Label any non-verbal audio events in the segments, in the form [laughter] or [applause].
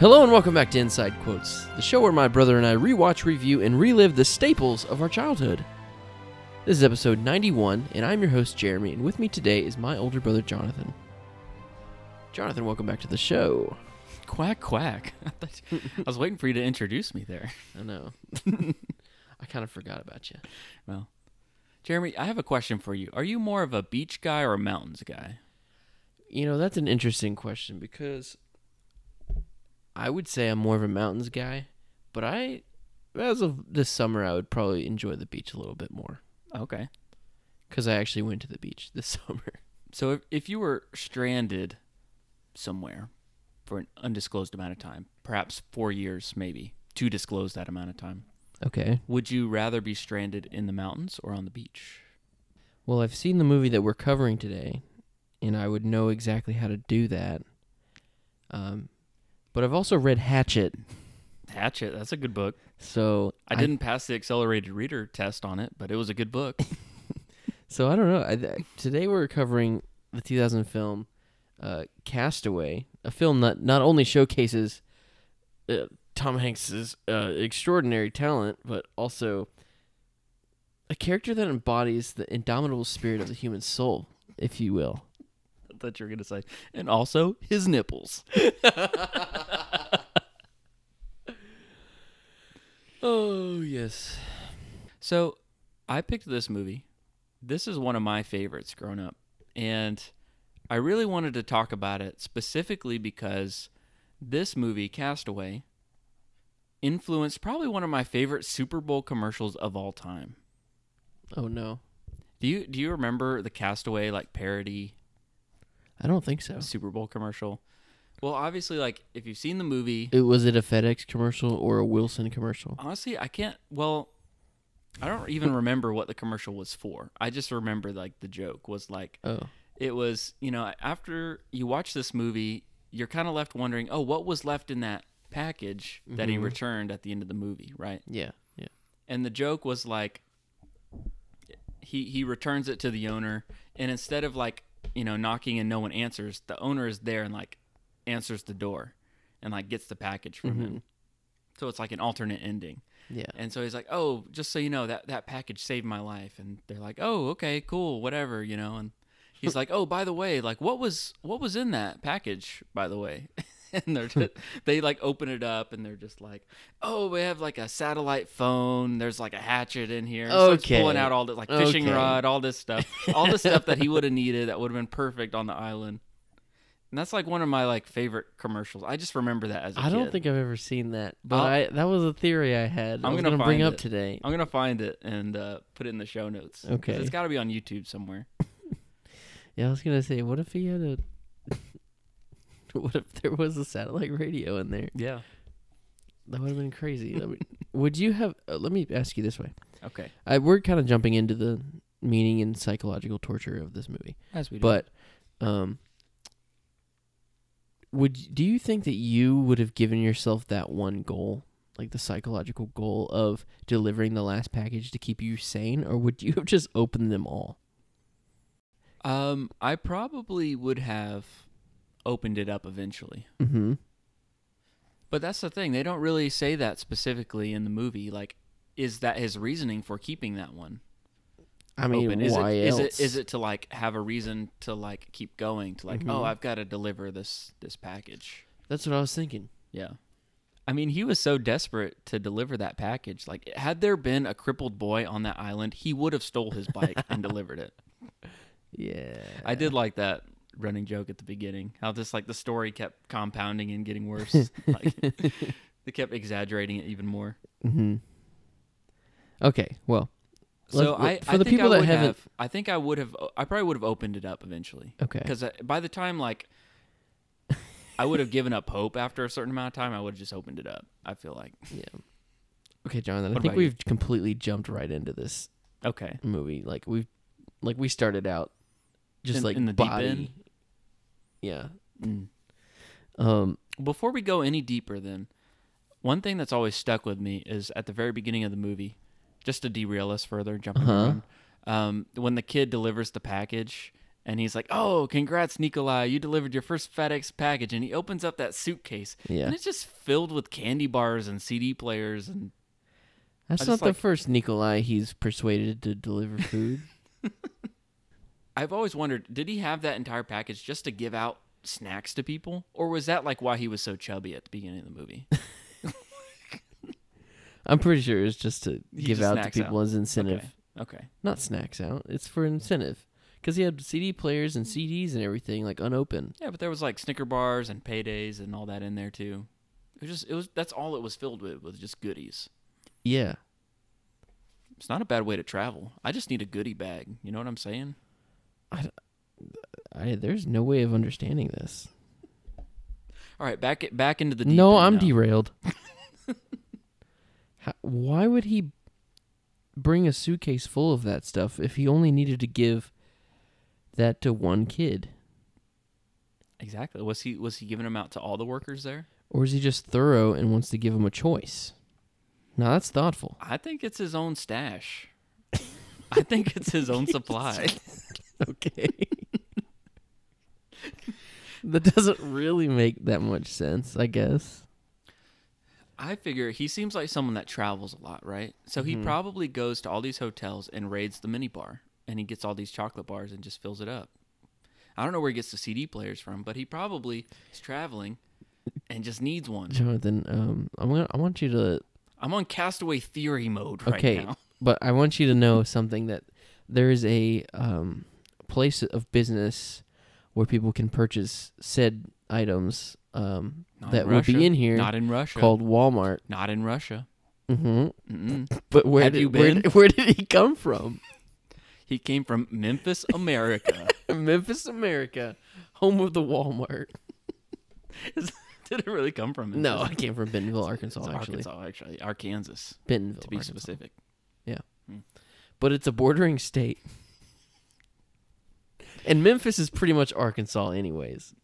Hello and welcome back to Inside Quotes, the show where my brother and I rewatch, review, and relive the staples of our childhood. This is episode 91, and I'm your host, Jeremy, and with me today is my older brother, Jonathan. Jonathan, welcome back to the show. Quack quack. [laughs] I thought- I was waiting for you to introduce me there. [laughs] I know. [laughs] I kind of forgot about you. Well, Jeremy, I have a question for you. Are you more of a beach guy or a mountains guy? You know, that's an interesting question because I would say I'm more of a mountains guy, but I, as of this summer, I would probably enjoy the beach a little bit more Okay. because I actually went to the beach [laughs] this summer. So if, if you were stranded somewhere for an undisclosed amount of time, perhaps four years, maybe, to disclose that amount of time, Okay. would you rather be stranded in the mountains or on the beach? Well, I've seen the movie that we're covering today, and I would know exactly how to do that. Um, but I've also read Hatchet, Hatchet, that's a good book. so I didn't pass the accelerated reader test on it, but it was a good book. [laughs] So I don't know. I, today we're covering the 2000 film uh, Cast Away, a film that not only showcases uh, Tom Hanks's uh, extraordinary talent, but also a character that embodies the indomitable spirit of the human soul, if you will. I thought you were going to say, and also his nipples. [laughs] Oh yes. So I picked this movie. This is one of my favorites growing up. And I really wanted to talk about it specifically because this movie, Cast Away, influenced probably one of my favorite Super Bowl commercials of all time. Oh no. Do you do you remember the Cast Away like parody I don't think so. Super Bowl commercial? Well, obviously like if you've seen the movie, It was it a FedEx commercial or a Wilson commercial? honestly, I can't well I don't even remember what the commercial was for. I just remember like the joke was like Oh. it was you know after you watch this movie you're kind of left wondering oh what was left in that package that he Mhm. returned at the end of the movie right Yeah. Yeah. and the joke was like he he returns it to the owner and instead of like you know knocking and no one answers the owner is there and like answers the door and like gets the package from him mm-hmm. so it's like an alternate ending Yeah. and so he's like, "Oh, just so you know, that that package saved my life." And they're like, "Oh, okay, cool, whatever, you know." And he's like, "Oh, by the way, like what was what was in that package, by the way?" [laughs] [laughs] and they're just, they like open it up and they're just like, "Oh, we have like a satellite phone. There's like a hatchet in here." Okay. pulling out all the like fishing Okay. rod, all this stuff, all the stuff that he [laughs] would have needed that would have been perfect on the island. And that's like one of my like favorite commercials. I just remember that as a I don't kid. think I've ever seen that, but I'll- I that was a theory I had. I I'm was gonna gonna bring find up today. I'm gonna find it and uh, put it in the show notes. Okay. it's got to be on YouTube somewhere. [laughs] Yeah, I was gonna say, what if he had a? [laughs] what if there was a satellite radio in there? Yeah. That would have been crazy. [laughs] Would you have? Uh, let me ask you this way: Okay. I, We're kind of jumping into the meaning and psychological torture of this movie, As we do. but um, would do you think that you would have given yourself that one goal, like the psychological goal of delivering the last package to keep you sane, or would you have just opened them all? um, I probably would have opened it up eventually. Mm-hmm. But that's the thing; they don't really say that specifically in the movie. Like, is that his reasoning for keeping that one I mean, open? Is why it else? is it is it to like have a reason to like keep going? To like, oh, Mhm. I've got to deliver this this package. That's what I was thinking. Yeah. I mean, he was so desperate to deliver that package. Like, had there been a crippled boy on that island, he would have stole his bike and [laughs] delivered it. Yeah, I did like that running joke at the beginning. How just like the story kept compounding and getting worse. [laughs] [laughs] like they kept exaggerating it even more. Mm-hmm. Okay, well, So I, for I the think people I that haven't- have, I think I would have, I probably would have opened it up eventually. okay, Because by the time like I would have given up hope after a certain amount of time, I would have just opened it up. I feel like. yeah. Okay, Jonathan, I think we've completely jumped right into this Okay. movie. Like we've, like we started out just In- like in the deep body. End? Yeah. Mm. Um. Before we go any deeper, then, one thing that's always stuck with me is at the very beginning of the movie, just to derail us further, jumping Uh-huh. around, um, when the kid delivers the package And he's like, "Oh, congrats, Nikolai! You delivered your first FedEx package." And he opens up that suitcase, Yeah. and it's just filled with candy bars and CD players. And That's I not the like- first Nikolai he's persuaded to deliver food. [laughs] I've always wondered, did he have that entire package just to give out snacks to people, or was that like why he was so chubby at the beginning of the movie? [laughs] I'm pretty sure it's just to He give just out to snacks people out. as incentive. Okay. Okay. Not snacks out. It's for incentive. Because he had CD players and CDs and everything like unopened. Yeah, but there was like Snicker bars and paydays and all that in there too. It was just it was that's all it was filled with was just goodies. Yeah. It's not a bad way to travel. I just need a goodie bag. You know what I'm saying? I, I, there's no way of understanding this. All right, back it back into the no, I'm now. derailed. [laughs] How, why would he bring a suitcase full of that stuff if he only needed to give that to one kid? Exactly. Was he was he giving them out to all the workers there? Or is he just thorough and wants to give them a choice? Now that's thoughtful. I think it's his own stash. [laughs] I think it's his own [laughs] supply. [laughs] Okay. that doesn't really make that much sense, I guess. I figure he seems like someone that travels a lot, right? So he Mhm. probably goes to all these hotels and raids the mini bar and he gets all these chocolate bars and just fills it up. I don't know where he gets the CD players from, but he probably is traveling and just needs one. Jonathan, um, I'm gonna, I want you to I'm on castaway theory mode right Okay. now. [laughs] but I want you to know something that there is a um, place of business where people can purchase said items um, that Russia. be in here Not in Russia. called Walmart. Not in Russia. hmm Mm-mm. [laughs] But where Have did, you been? did- [laughs] where did he come from? He came from Memphis, [laughs] America. Memphis, America, home of the Walmart. Did it really come from Memphis? No, I came from Bentonville, Arkansas. It's actually, Arkansas, actually. Arkansas, Bentonville, to be Arkansas. specific. But it's a bordering state, and Memphis is pretty much Arkansas, anyways.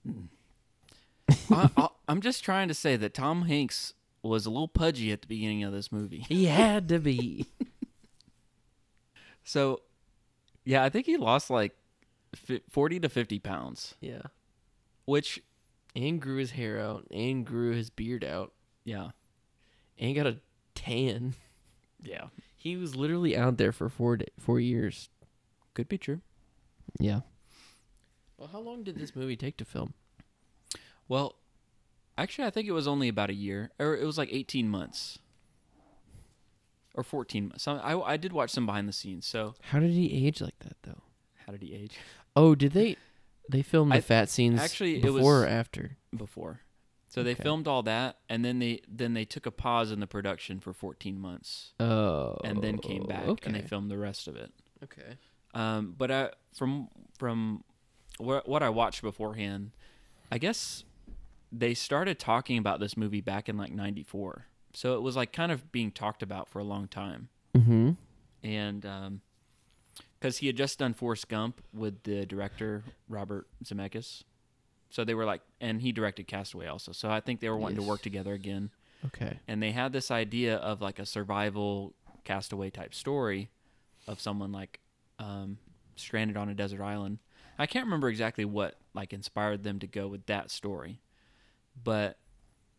I, I, I'm just trying to say that Tom Hanks was a little pudgy at the beginning of this movie. He had to be. [laughs] So, yeah, I think he lost like 40 to 50 pounds, yeah. which, and grew his hair out and grew his beard out yeah, and got a tan. yeah, He was literally out there for four da four years. could be true. Yeah. Well, how long did this movie take to film? Well, actually, I think it was only about a year, or it was like 18 months. Or 14 months. So I, I did watch some behind the scenes. So, How did he age like that though? how did he age? Oh, did they [laughs] they film the I- fat scenes actually, it before was- or after? before. So they Okay. filmed all that, and then they then they took a pause in the production for 14 months, Oh. and then came back Okay. and they filmed the rest of it. okay. Um, but I, from from what what I watched beforehand, I guess they started talking about this movie back in like '94. So it was like kind of being talked about for a long time, Mm-hmm. and because he had just done Forrest Gump with the director Robert Zemeckis, so they were like, and he directed Cast Away also. So I think they were wanting to work together again. Okay. and they had this idea of like a survival castaway type story of someone like um, stranded on a desert island. I can't remember exactly what like inspired them to go with that story, but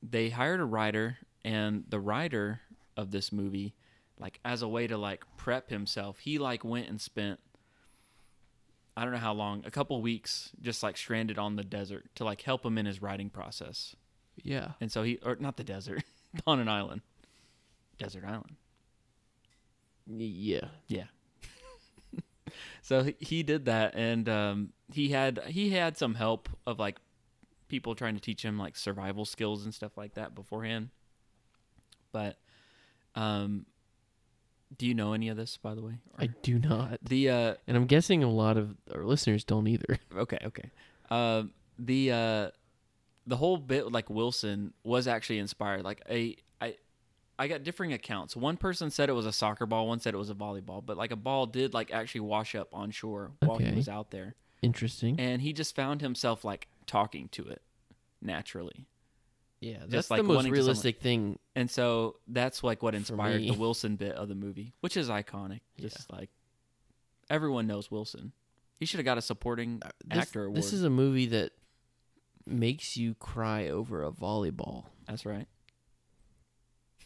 they hired a writer, and the writer of this movie, like as a way to like prep himself, he like went and spent I don't know how long, a couple weeks, just like stranded on the desert to like help him in his writing process. Yeah. And so he, or not the desert, [laughs] on an island. Desert island. Yeah. Yeah. So he- he did that, and um, he had he had some help of like people trying to teach him like survival skills and stuff like that beforehand. But, um, do you know any of this, by the way? Or- I do not. the uh, And I'm guessing a lot of our listeners don't either. [laughs] Okay, okay. Um, the uh, the whole bit like Wilson was actually inspired. Like a I got differing accounts. One person said it was a soccer ball. One said it was a volleyball. But like a ball did like actually wash up on shore while he was out there, Interesting. and he just found himself like talking to it naturally. yeah, that's just the most wanting to realistic thing. And so that's like what inspired the. Wilson bit of the movie, which is iconic. Just like everyone knows Wilson. He should have got a supporting Uh, This, actor award. this is a movie that makes you cry over a volleyball. That's right.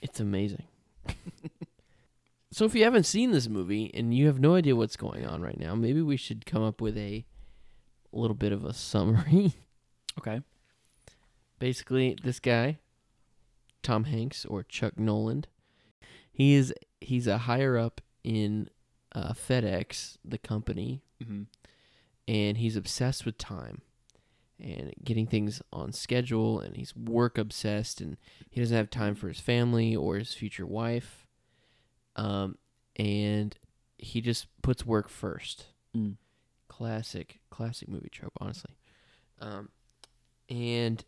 It's amazing. [laughs] so if you haven't seen this movie and you have no idea what's going on right now, maybe we should come up with a little bit of a summary. [laughs] Okay. Basically, this guy, Tom Hanks or Chuck Noland, he is he's a higher up in uh, FedEx, the company, Mm-hmm. and he's obsessed with time and getting things on schedule and he's work obsessed and he doesn't have time for his family or his future wife um, and he just puts work first Mm. classic classic movie trope honestly um, and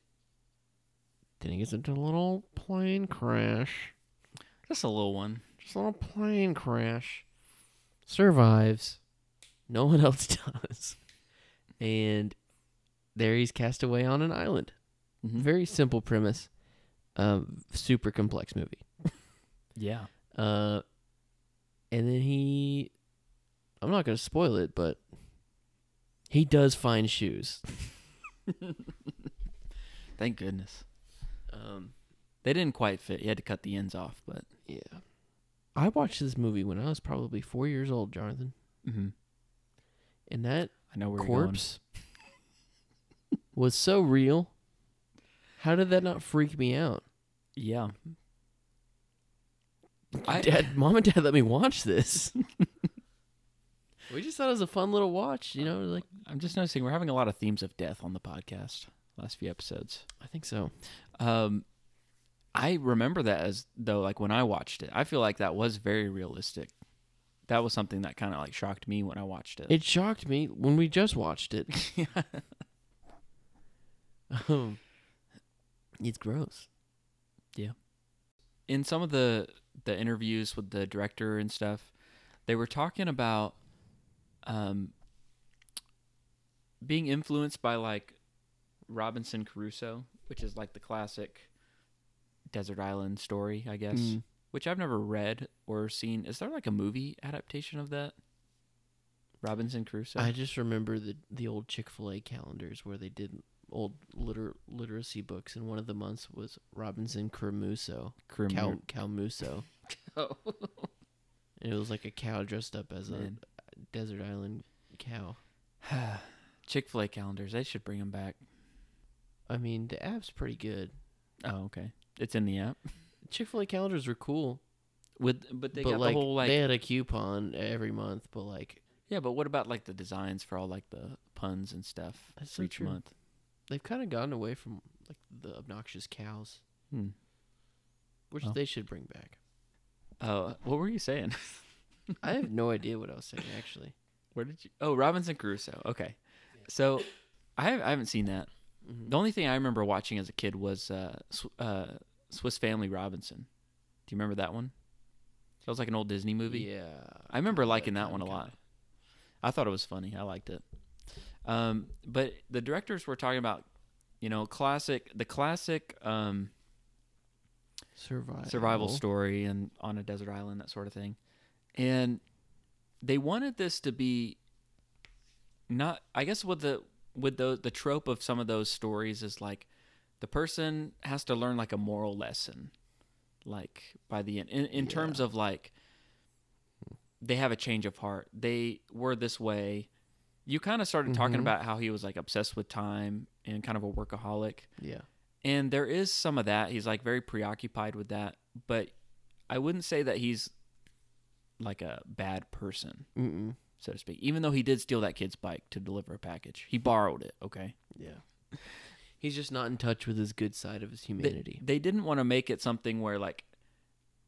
then he gets into a little plane crash Just a little one. just a little plane crash. Survives. No one [laughs] else does. And there he's cast away on an island. Mm-hmm. Very simple premise. Um, super complex movie. [laughs] Yeah. Uh, and then he, I'm not gonna spoil it, but he does find shoes. [laughs] Thank goodness. Um, They didn't quite fit. He had to cut the ends off, but yeah. I watched this movie when I was probably four years old, Jonathan, mm-hmm. and that I know where corpse [laughs] was so real. How did that not freak me out? Yeah. I- [laughs] Dad, mom and dad let me watch this. [laughs] we just thought it was a fun little watch, you know, like I'm just noticing we're having a lot of themes of death on the podcast last few episodes. I think so. Um, I remember that as though like when I watched it, I feel like that was very realistic. That was something that kind of like shocked me when I watched it. It shocked me when we just watched it. [laughs] Um, it's gross. Yeah. In some of the the interviews with the director and stuff, they were talking about um being influenced by like Robinson Crusoe, which is like the classic desert island story, I guess, Mm. which I've never read or seen. Is there like a movie adaptation of that? Robinson Crusoe. I just remember the the old Chick Fil A calendars where they did old liter- literacy books, and one of the months was Robinson Crusoe, Crum- Cow Cowmuso, Oh. and it was like a cow dressed up as Man. a desert island cow. [sighs] Chick Fil A calendars. They should bring them back. I mean, the app's pretty good. Oh, okay. It's in the app. Chick Fil A calendars were cool, With but they but got like, the whole like they had a coupon every month. But like Yeah, but what about like the designs for all like the puns and stuff That's for so each true. month? They've kind of gotten away from like the obnoxious cows, Hmm. which Oh. they should bring back. Oh, what were you saying? [laughs] I have no [laughs] idea what I was saying actually. Where did you? Oh, Robinson Crusoe. Okay, so I have, I haven't seen that. Mhm. The only thing I remember watching as a kid was uh, Sw- uh, Swiss Family Robinson. Do you remember that one? That was like an old Disney movie. Yeah, I remember liking that one a lot. I thought it was funny. I liked it. Um, but the directors were talking about, you know, classic, the classic um, Survival. survival story and on a desert island, that sort of thing. And they wanted this to be not I guess with the with the the trope of some of those stories is like the person has to learn like a moral lesson like by the end in, in terms of like they have a change of heart. They were this way. You kind of started talking Mhm. about how he was like obsessed with time and kind of a workaholic. Yeah. And there is some of that. He's like very preoccupied with that, but I wouldn't say that he's like a bad person, Mm-mm. so to speak. Even though he did steal that kid's bike to deliver a package, he borrowed it. Okay, Yeah. [laughs] He's just not in touch with his good side of his they, humanity. they didn't want to make it something where like,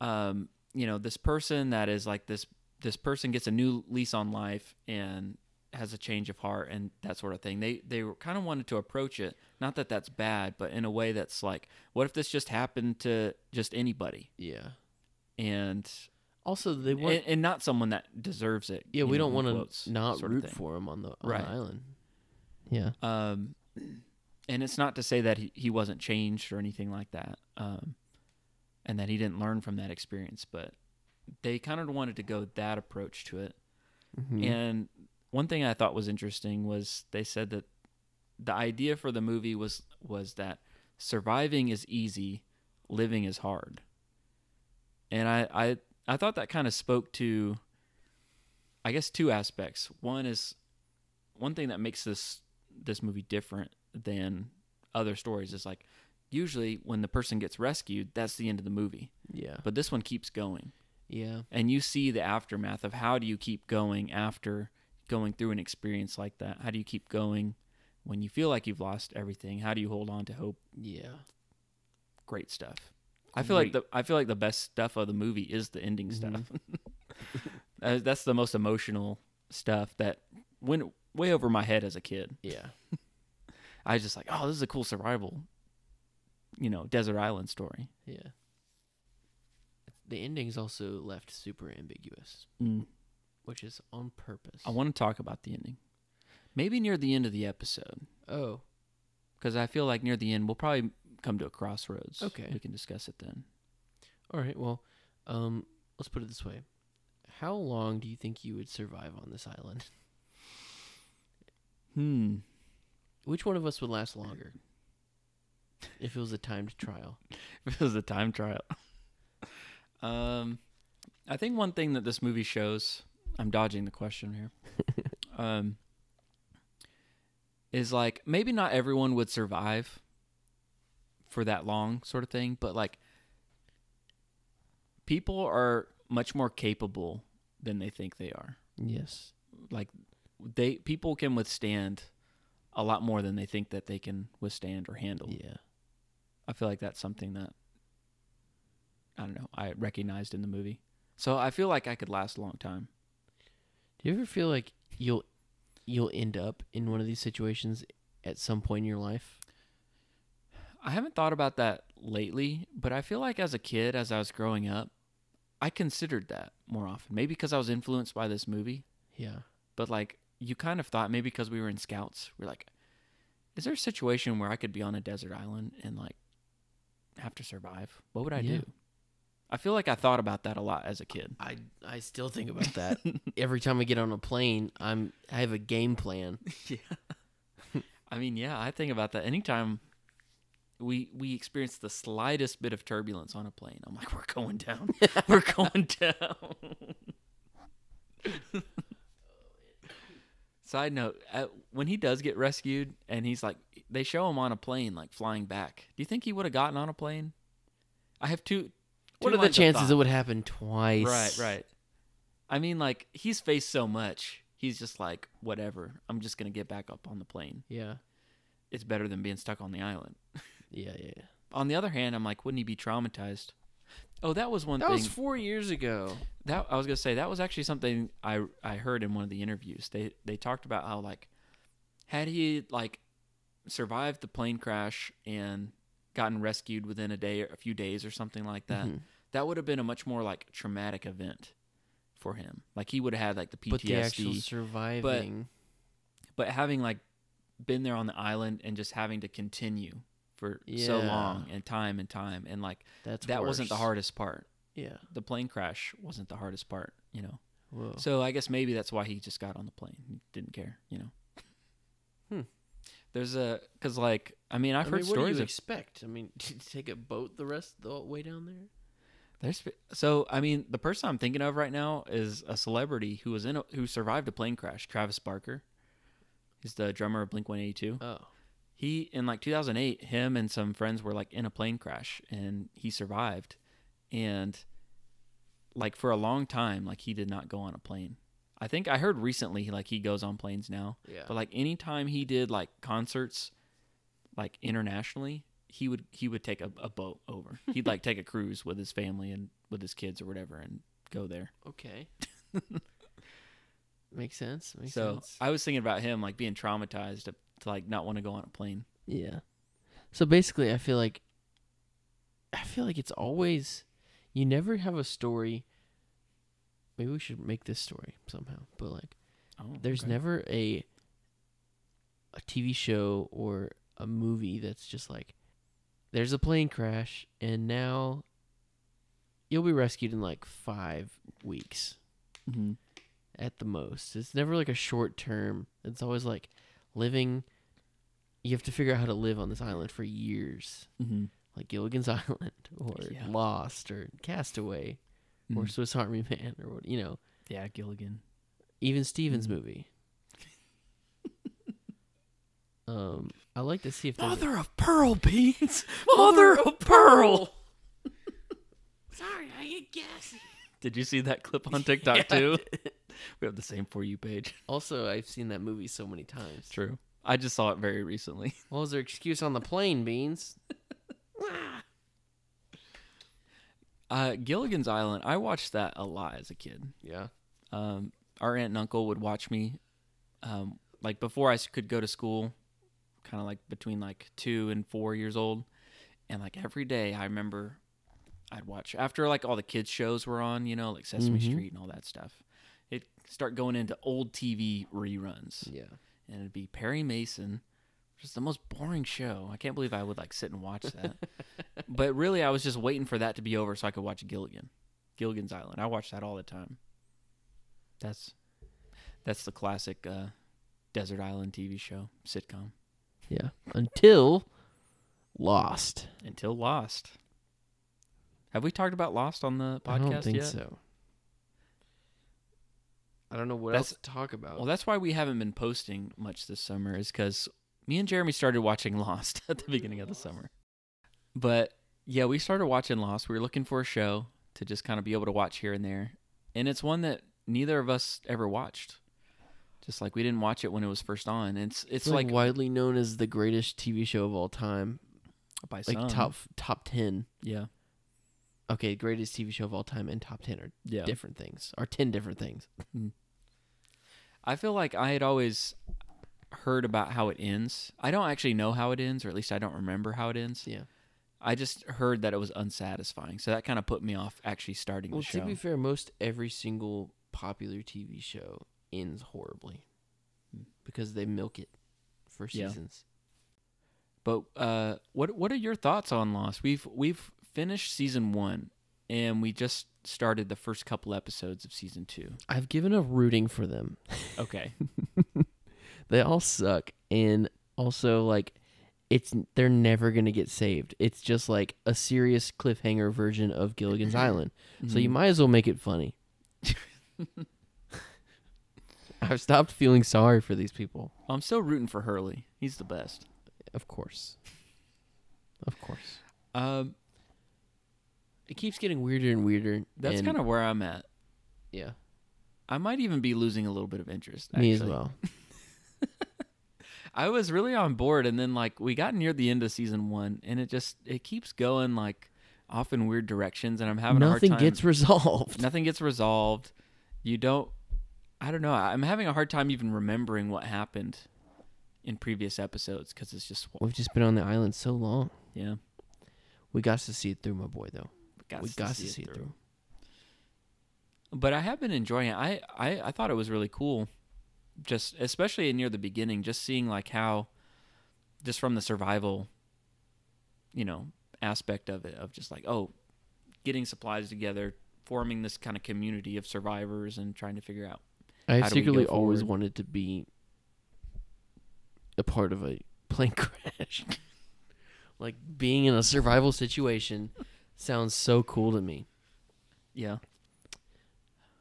um, you know, this person that is like this this person gets a new lease on life and has a change of heart and that sort of thing. They they kind of wanted to approach it, not that that's bad, but in a way that's like, what if this just happened to just anybody? yeah. and Also, they want. and, and not someone that deserves it. yeah, we know, don't want to not root for him on the, on Right. the island. Yeah. Um, and it's not to say that he, he wasn't changed or anything like that, um, and that he didn't learn from that experience, but they kind of wanted to go that approach to it. Mhm. And one thing I thought was interesting was they said that the idea for the movie was was that surviving is easy, living is hard. And I I, I thought that kind of spoke to I guess two aspects. One is one thing that makes this this movie different than other stories is like usually when the person gets rescued, that's the end of the movie. Yeah. But this one keeps going. Yeah. And you see the aftermath of how do you keep going after going through an experience like that? How do you keep going when you feel like you've lost everything? How do you hold on to hope? Yeah. Great stuff. I feel like the I feel like the best stuff of the movie is the ending stuff. [laughs] Uh, That's the most emotional stuff that went way over my head as a kid. Yeah. [laughs] I was just like, oh, this is a cool survival, you know, desert island story. Yeah. The ending's also left super ambiguous, Mm. Which is on purpose. I want to talk about the ending, maybe near the end of the episode, oh, because I feel like near the end we'll probably come to a crossroads. Okay. we can discuss it then. all right. Well, um, let's put it this way: How long do you think you would survive on this island? [laughs] Hmm. Which one of us would last longer? If it was a timed trial. [laughs] If it was a time trial. [laughs] um, I think one thing that this movie shows, I'm dodging the question here, [laughs] um, is like maybe not everyone would survive for that long, sort of thing, but like people are much more capable than they think they are. Yes. Like they people can withstand a lot more than they think that they can withstand or handle. Yeah. I feel like that's something that I don't know, I recognized in the movie. So I feel like I could last a long time. Do you ever feel like you'll you'll end up in one of these situations at some point in your life? I haven't thought about that lately, but I feel like as a kid, as I was growing up, I considered that more often. Maybe because I was influenced by this movie, Yeah. but like you kind of thought maybe because we were in scouts, we're like, is there a situation where I could be on a desert island and like have to survive? What would I Yeah. do? I feel like I thought about that a lot as a kid. I I still think about that. Every time I get on a plane, I'm I have a game plan. [laughs] yeah. I mean, yeah, I think about that anytime we we experience the slightest bit of turbulence on a plane. I'm like, we're going down. [laughs] we're going down. [laughs] Side note, uh, when he does get rescued and he's like they show him on a plane like flying back. Do you think he would have gotten on a plane? I have two What are the chances it would happen twice? Right, right. I mean, like he's faced so much. He's just like, whatever. I'm just gonna get back up on the plane. Yeah. It's better than being stuck on the island. [laughs] Yeah, yeah. yeah. On the other hand, I'm like, wouldn't he be traumatized? Oh, that was one That thing. was four years ago. that I was gonna say that was actually something I I heard in one of the interviews. They they talked about how like had he like survived the plane crash and gotten rescued within a day or a few days or something like that, Mhm. That would have been a much more like traumatic event for him. Like he would have had like the PTSD. But the actual surviving. but having like been there on the island and just having to continue for so long and time and time and like that's that wasn't the hardest part Yeah. the plane crash wasn't the hardest part you know Whoa. so i guess maybe that's why he just got on the plane he didn't care you know Hmm. there's a because like i mean i've I heard mean, what do stories you of expect? I mean, [laughs] to take a boat the rest the way down there? There's so i mean the person i'm thinking of right now is a celebrity who was in a, who survived a plane crash travis barker. He's the drummer of blink 182 Oh. he in like 2008 him and some friends were like in a plane crash and he survived. And like for a long time like he did not go on a plane. I think i heard recently like he goes on planes now. Yeah. but like anytime he did like concerts like internationally he would he would take a, a boat over he'd like [laughs] take a cruise with his family and with his kids or whatever and go there okay. [laughs] Makes sense. Makes so sense. i was thinking about him like being traumatized to, to like not want to go on a plane Yeah. So basically, I feel like I feel like it's always you never have a story. Maybe we should make this story somehow. But like, oh there's okay. never a a TV show or a movie that's just like there's a plane crash and now you'll be rescued in like five weeks. Mhm. at the most. It's never like a short term. It's always like living. You have to figure out how to live on this island for years, Mm-hmm. like Gilligan's [laughs] Island or Yeah. Lost or Cast Away or Swiss Army Man or what you know. yeah, Gilligan. Even Stevens Mhm. movie. [laughs] um, I like to see if there's Mother of pearl beans. [laughs] Mother of pearl. [laughs] Sorry, I get gassy. Did you see that clip on [laughs] TikTok Yeah, I too? We have the same for you page. Also, I've seen that movie so many times. True. I just saw it very recently. What was their excuse on the plane, Beans? Uh, Gilligan's Island. I watched that a lot as a kid. Yeah. Um, our aunt and uncle would watch me, um, like before I s- could go to school, kind of like between like two and four years old, and like every day I remember I'd watch after like all the kids shows were on, you know, like Sesame Mhm. Street and all that stuff. It start going into old TV reruns, Yeah. and it'd be Perry Mason, which is the most boring show. I can't believe I would like sit and watch that. [laughs] but really, I was just waiting for that to be over so I could watch Gilligan, Gilligan's Island. I watch that all the time. That's that's the classic uh, desert island TV show sitcom Yeah. Until Lost. until Lost. Have we talked about Lost on the podcast I don't think yet? so. I don't know what That's- else to talk about. Well, that's why we haven't been posting much this summer, is because me and Jeremy started watching [laughs] Lost at the beginning of the summer. But yeah, we started watching Lost. We were looking for a show to just kind of be able to watch here and there. And it's one that neither of us ever watched. Just like we didn't watch it when it was first on. It's it's it's like, like, widely known as the greatest TV show of all time. by Like some. top top ten. Yeah. Okay, greatest TV show of all time and top ten are Yeah. different things. Are ten different things. Hmm. I feel like I had always heard about how it ends. I don't actually know how it ends, or at least I don't remember how it ends. Yeah. I just heard that it was unsatisfying, so that kind of put me off actually starting Well, the show. to be fair, most every single popular TV show ends horribly because they milk it for Yeah. seasons. but uh, what what are your thoughts on Lost? We've we've finished season one, and we just started the first couple episodes of season two. I've given up rooting for them. Okay, [laughs] They all suck, and also like, it's they're never gonna get saved. It's just like a serious cliffhanger version of Gilligan's [clears throat] Island. So you Mhm. might as well make it funny. [laughs] [laughs] I've stopped feeling sorry for these people. I'm still rooting for Hurley. He's the best. Of course, of course. Um, It keeps getting weirder and weirder. that's and- kind of where I'm at. yeah. I might even be losing a little bit of interest. Me as well. [laughs] I was really on board, and then like we got near the end of season one, and it just it keeps going like off in weird directions, and I'm having Nothing a hard time. gets resolved. nothing gets resolved. You don't. I don't know. I'm having a hard time even remembering what happened in previous episodes because it's just We've just been on the island so long. yeah. We got to see it through, my boy. Though Got we to got see to it see it through. through. But I have been enjoying it. I, I I thought it was really cool, just especially near the beginning, just seeing like how, just from the survival, you know, aspect of it, of just like oh, getting supplies together, forming this kind of community of survivors, and trying to figure out. I How do we go secretly always forward? wanted to be a part of a [laughs] plane crash. like being in a survival situation [laughs] sounds so cool to me. Yeah.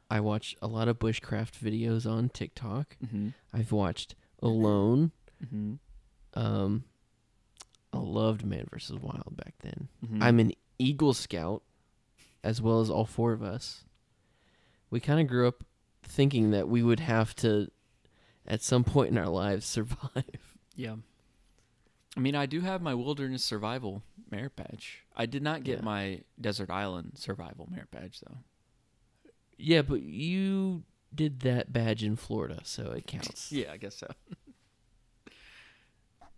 I watch a lot of bushcraft videos on TikTok. Mm-hmm. I've watched Alone. Mm-hmm. Um, I loved Man vs. Wild back then. mm-hmm. I'm an Eagle Scout, as well as all four of us. We kind of grew up thinking that we would have to, at some point in our lives, [laughs] survive. Yeah. I mean, I do have my wilderness survival merit badge. I did not get Yeah. my desert island survival merit badge though. Yeah, but you did that badge in Florida, so it [laughs] counts. Yeah, I guess so. [laughs]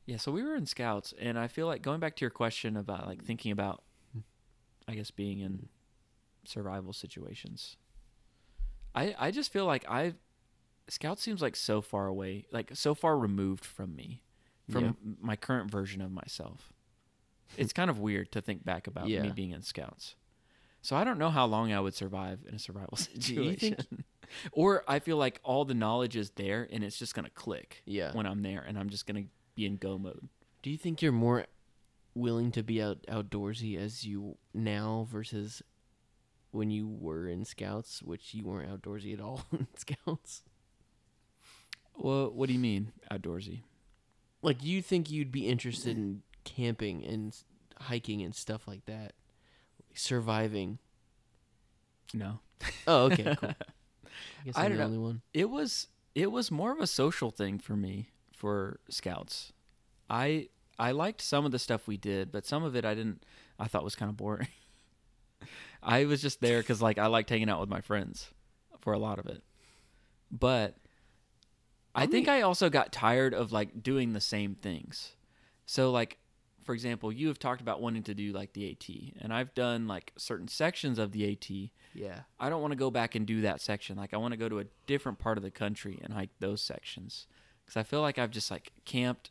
yeah, so we were in scouts, and I feel like going back to your question about like thinking about, I guess being in survival situations. I I just feel like I, scout seems like so far away, like so far removed from me, from Yeah. my current version of myself. It's kind of weird to think back about me being in scouts. So I don't know how long I would survive in a survival [laughs] situation. think- [laughs] or I feel like all the knowledge is there and it's just gonna click Yeah. when I'm there, and I'm just gonna be in go mode. Do you think you're more willing to be out outdoorsy as you now versus when you were in scouts, which you weren't outdoorsy at all [laughs] in scouts? Well, what do you mean outdoorsy? Like, you think you'd be interested in camping and hiking and stuff like that, surviving? No. [laughs] Oh, okay, cool. [laughs] I guess I I'm don't the know. only one. it was it was more of a social thing for me for scouts. I I liked some of the stuff we did, but some of it I didn't. I thought was kind of boring. I was just there because like I liked hanging out with my friends for a lot of it, but I How think many- I also got tired of like doing the same things. So like for example, you have talked about wanting to do like the AT, and I've done like certain sections of the AT. Yeah. I don't want to go back and do that section. Like I want to go to a different part of the country and hike those sections because I feel like I've just like camped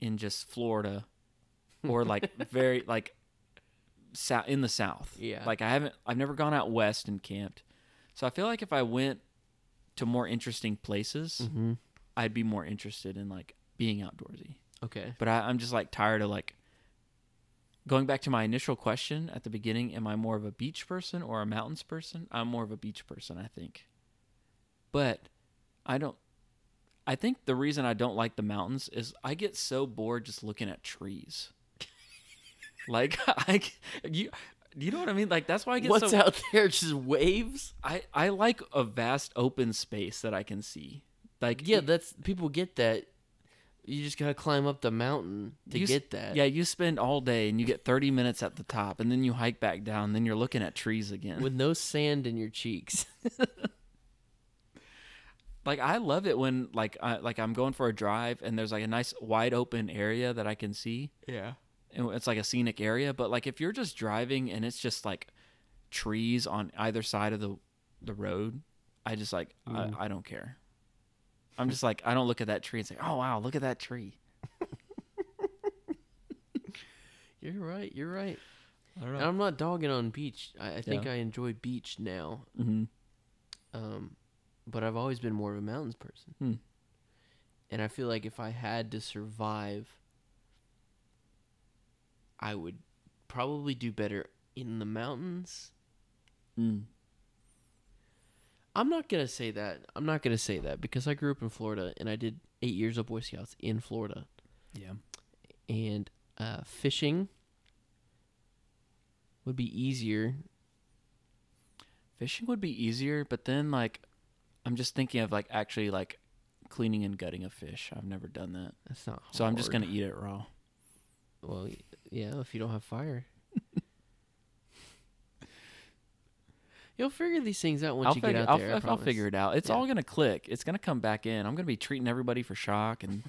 in just Florida or like [laughs] very like sou- in the south. Yeah. Like I haven't I've never gone out west and camped. So I feel like if I went to more interesting places, Mm-hmm. I'd be more interested in like being outdoorsy. Okay. But I, I'm just like tired of like going back to my initial question at the beginning. Am I more of a beach person or a mountains person? I'm more of a beach person, I think. But I don't. I think the reason I don't like the mountains is I get so bored just looking at trees. Like [laughs] I, you, you know what I mean? Like that's why I get so. What's so. out there? Just waves? I I like a vast open space that I can see. Like Yeah, that's people get that. You just gotta climb up the mountain to You get that. Yeah, you spend all day and you get 30 minutes at the top, and then you hike back down. And Then you're looking at trees again. With no sand in your cheeks. [laughs] like I love it when like I, like I'm going for a drive and there's like a nice wide open area that I can see, yeah. It's like a scenic area. But like if you're just driving and it's just like trees on either side of the the road, I just like Mm. I, I don't care. I'm just like I don't look at that tree and say, "Oh wow, look at that tree." [laughs] You're right. You're right. I don't And I'm not dogging on beach. I, I think Yeah. I enjoy beach now. hmm Um, but I've always been more of a mountains person. Hmm. And I feel like if I had to survive, I would probably do better in the mountains. Mm. I'm not gonna say that. I'm not gonna say that because I grew up in Florida and I did eight years of Boy Scouts in Florida. Yeah. And uh, fishing would be easier. Fishing would be easier, but then like I'm just thinking of like actually like cleaning and gutting a fish. I've never done that. That's not. So I'm just going to eat it raw. Well, yeah. If you don't have fire, you'll figure these things out once I'll you figure, get out I'll, there. I'll- I'll figure it out. It's Yeah. all going to click. It's going to come back in. I'm going to be treating everybody for shock and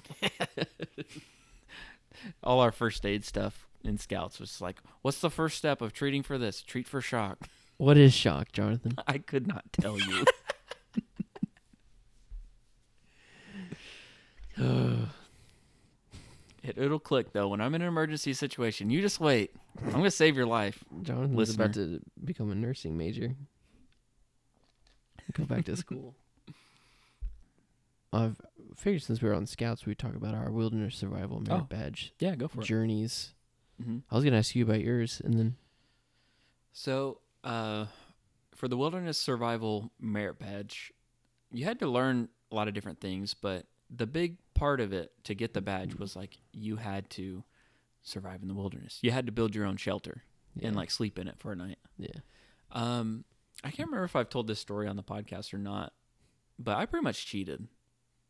all our first aid stuff in scouts was like, what's the first step of treating for this? Treat for shock. What is shock, Jonathan? I could not tell you. It, it'll click though. When I'm in an emergency situation, you just wait. I'm to save your life. Jonathan's about to become a nursing major. Go back to school. [laughs] I've figured since we were on scouts, we talk about our wilderness survival merit Oh, badge Yeah, go for it. journeys. hmm I was gonna ask you about yours, and then So, uh, for the Wilderness Survival Merit Badge, you had to learn a lot of different things, but the big part of it to get the badge was like you had to survive in the wilderness. You had to build your own shelter and like sleep in it for a night. yeah, Um, I can't remember if I've told this story on the podcast or not, but I pretty much cheated.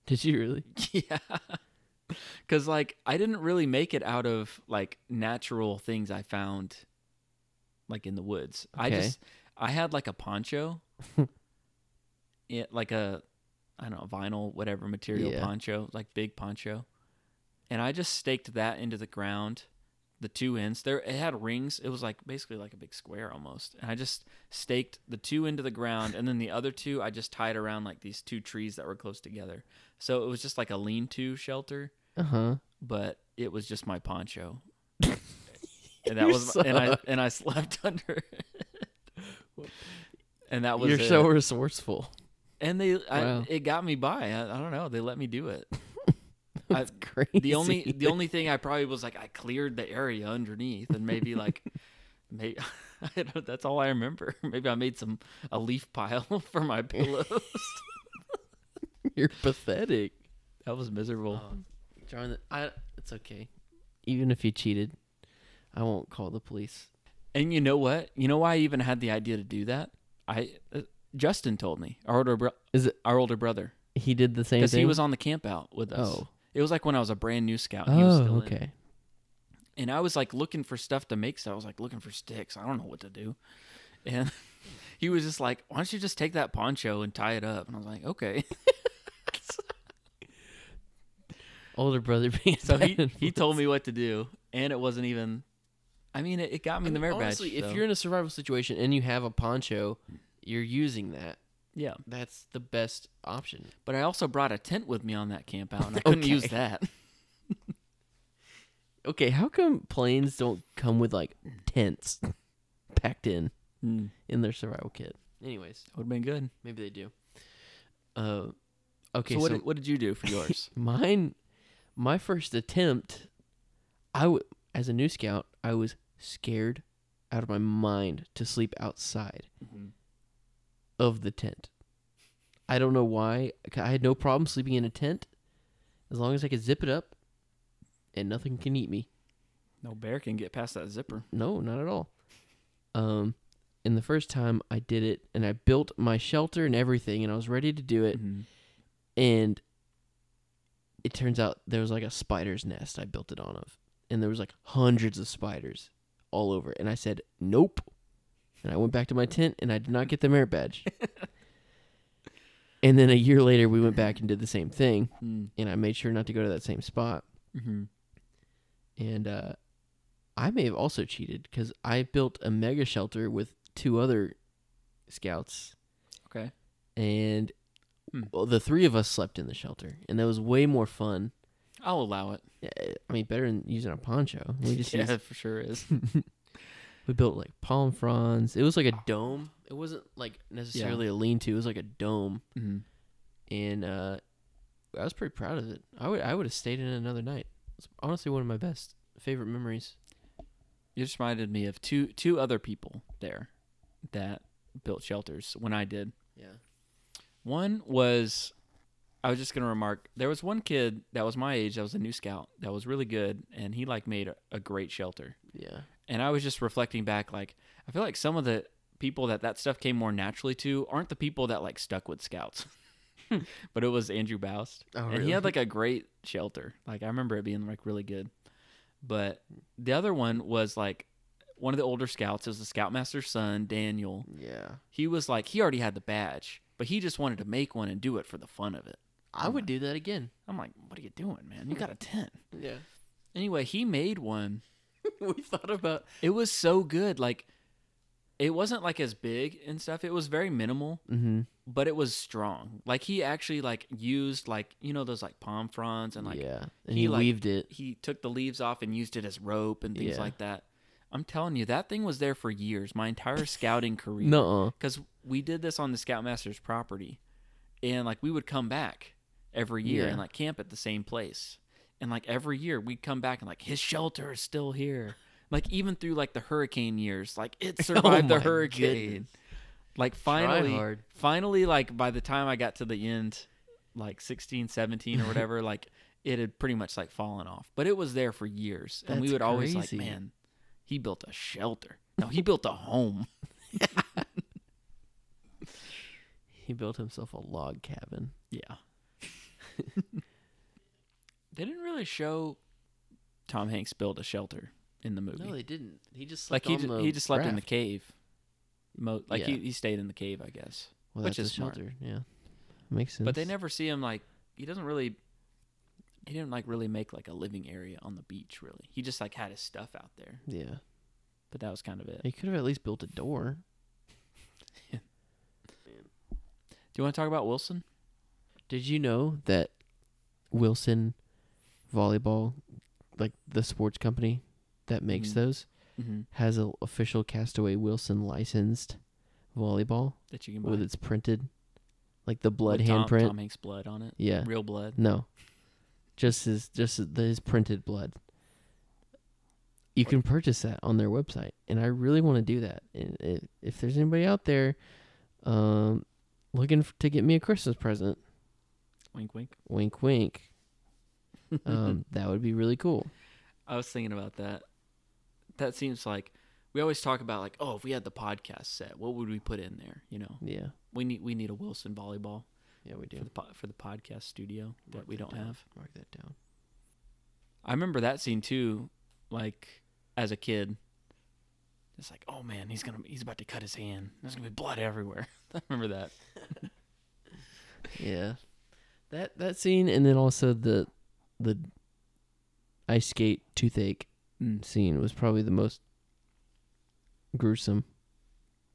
did you really? [laughs] yeah. Cuz like I didn't really make it out of like natural things I found like in the woods. I Okay. just I had like a poncho. [laughs] it like a I don't know, vinyl whatever material Yeah. poncho, like big poncho. And I just staked that into the ground. The two ends there it had rings. It was like basically like a big square almost. And I just staked the two into the ground and then the other two I just tied around like these two trees that were close together. So it was just like a lean-to shelter, Uh huh. but it was just my poncho. [laughs] and that was and I [laughs] and I slept [laughs] under it. and that was You're it. so resourceful. And they I, it got me by. I, I don't know. They let me do it. [laughs] I, That's crazy. the only the only thing I probably was like I cleared the area underneath and maybe like [laughs] maybe [laughs] I don't, that's all I remember. Maybe I made some a leaf pile for my pillows. You're pathetic. that was miserable. John, I it's okay. Even if you cheated, I won't call the police. And you know what? You know why I even had the idea to do that? I uh, Justin told me our older bro- Is it our older brother he did the same because thing? he was on the camp out with us. Oh. It was like when I was a brand new scout. and he was Oh, still in. okay. and I was like looking for stuff to make So I was like looking for sticks. I don't know what to do. And [laughs] he was just like, "Why don't you just take that poncho and tie it up?" And I was like, "Okay." [laughs] Older brother [laughs] being So he he told me what to do, and it wasn't even. I mean, it, it got me I the mean, merit honestly, badge. if so- you're in a survival situation and you have a poncho, you're using that. yeah, That's the best option. but I also brought a tent with me on that camp out, and I [laughs] couldn't use that. [laughs] Okay, how come planes don't come with like tents packed in Mm, in their survival kit? Anyways, would have been good. maybe they do. Uh, okay, so what did, what did you do for yours? [laughs] mine, my first attempt, I w- as a new scout, I was scared out of my mind to sleep outside of the tent. I don't know why. I had no problem sleeping in a tent as long as I could zip it up and nothing can eat me. no bear can get past that zipper. No, not at all. Um, and the first time I did it, and I built my shelter and everything, and I was ready to do it, Mhm. and it turns out there was like a spider's nest I built it on of, and there was like hundreds of spiders all over, and I said nope, and I went back to my tent, and I did not get the merit badge. and then a year later, we went back and did the same thing, [laughs] Mm. and I made sure not to go to that same spot. Mhm. and uh, I may have also cheated because I built a mega shelter with two other scouts, Okay. and Hmm. well, the three of us slept in the shelter, and that was way more fun. I'll allow it. I mean, better than using a poncho. We just [laughs] Yeah, used, for sure is. [laughs] we built like palm fronds. It was like a dome. It wasn't like necessarily a lean-to. It was like a dome, Mhm. and uh, I was pretty proud of it. I would I would have stayed in another night. It's honestly one of my best favorite memories. You just reminded me of two two other people there that built shelters when I did. Yeah. One was I was just gonna remark there was one kid that was my age that was a new scout that was really good and he like made a, a great shelter. Yeah. And I was just reflecting back like I feel like some of the people that that stuff came more naturally to aren't the people that like stuck with scouts. [laughs] but it was Andrew Boust. Oh, and he had like a great shelter. Like I remember it being like really good. But the other one was like one of the older scouts. It was the scoutmaster's son, Daniel. yeah. He was like he already had the badge, but he just wanted to make one and do it for the fun of it. I would do that again. I'm like, what are you doing, man? You got a tent. Yeah. Anyway, he made one. [laughs] we thought about It was so good. Like it wasn't like as big and stuff. It was very minimal, mm-hmm. but it was strong. Like he actually like used like you know those like palm fronds and like yeah, and he, he, like- weaved it. he took the leaves off and used it as rope and things Yeah. like that. I'm telling you, that thing was there for years, my entire [laughs] scouting career. No, because we did this on the Scoutmaster's property, and like we would come back every year Yeah. and like camp at the same place, and like every year we'd come back and like his shelter is still here. Like even through like the hurricane years, like it [laughs] oh survived the Oh my hurricane. goodness. Like finally, finally, like by the time I got to the end, like 16, 17 or whatever, [laughs] like it had pretty much like fallen off. But it was there for years, and we That's would always like, man, he built a shelter. No, he built a home. [laughs] he built himself a log cabin. Yeah. They didn't really show Tom Hanks build a shelter in the movie. No, they didn't. He just like slept he on ju- the he just slept in the cave. Mo- like he, Yeah. he stayed in the cave, I guess. Well, which that's is a smart. shelter. Yeah, makes sense. But they never see him like he doesn't really he didn't like really make like a living area on the beach really. He just like had his stuff out there. Yeah, But that was kind of it. he could have at least built a door. [laughs] Do you want to talk about Wilson? Did you know that Wilson Volleyball, like the sports company that makes Mhm. those, Mm-hmm. has an official Cast Away Wilson licensed volleyball That you can buy. with its printed like the blood With Tom, handprint. Tom Hanks blood on it. Yeah. Real blood. No, just his just his, his printed blood. You can purchase that on their website, and I really want to do that. And if, if there's anybody out there, um, looking to get me a Christmas present, Wink, wink. wink, wink, um, [laughs] that would be really cool. I was thinking about that. That seems like we always talk about like, oh, if we had the podcast set, what would we put in there? You know, Yeah, we need we need a Wilson volleyball yeah, we for do. the po- for the podcast studio that Mark we don't down. have. Mark that down. I remember that scene too, like as a kid. It's like, oh man, he's gonna he's about to cut his hand. There's gonna be blood everywhere. [laughs] I remember that. [laughs] Yeah, that that scene, and then also the the ice skate toothache Mm. scene was probably the most gruesome.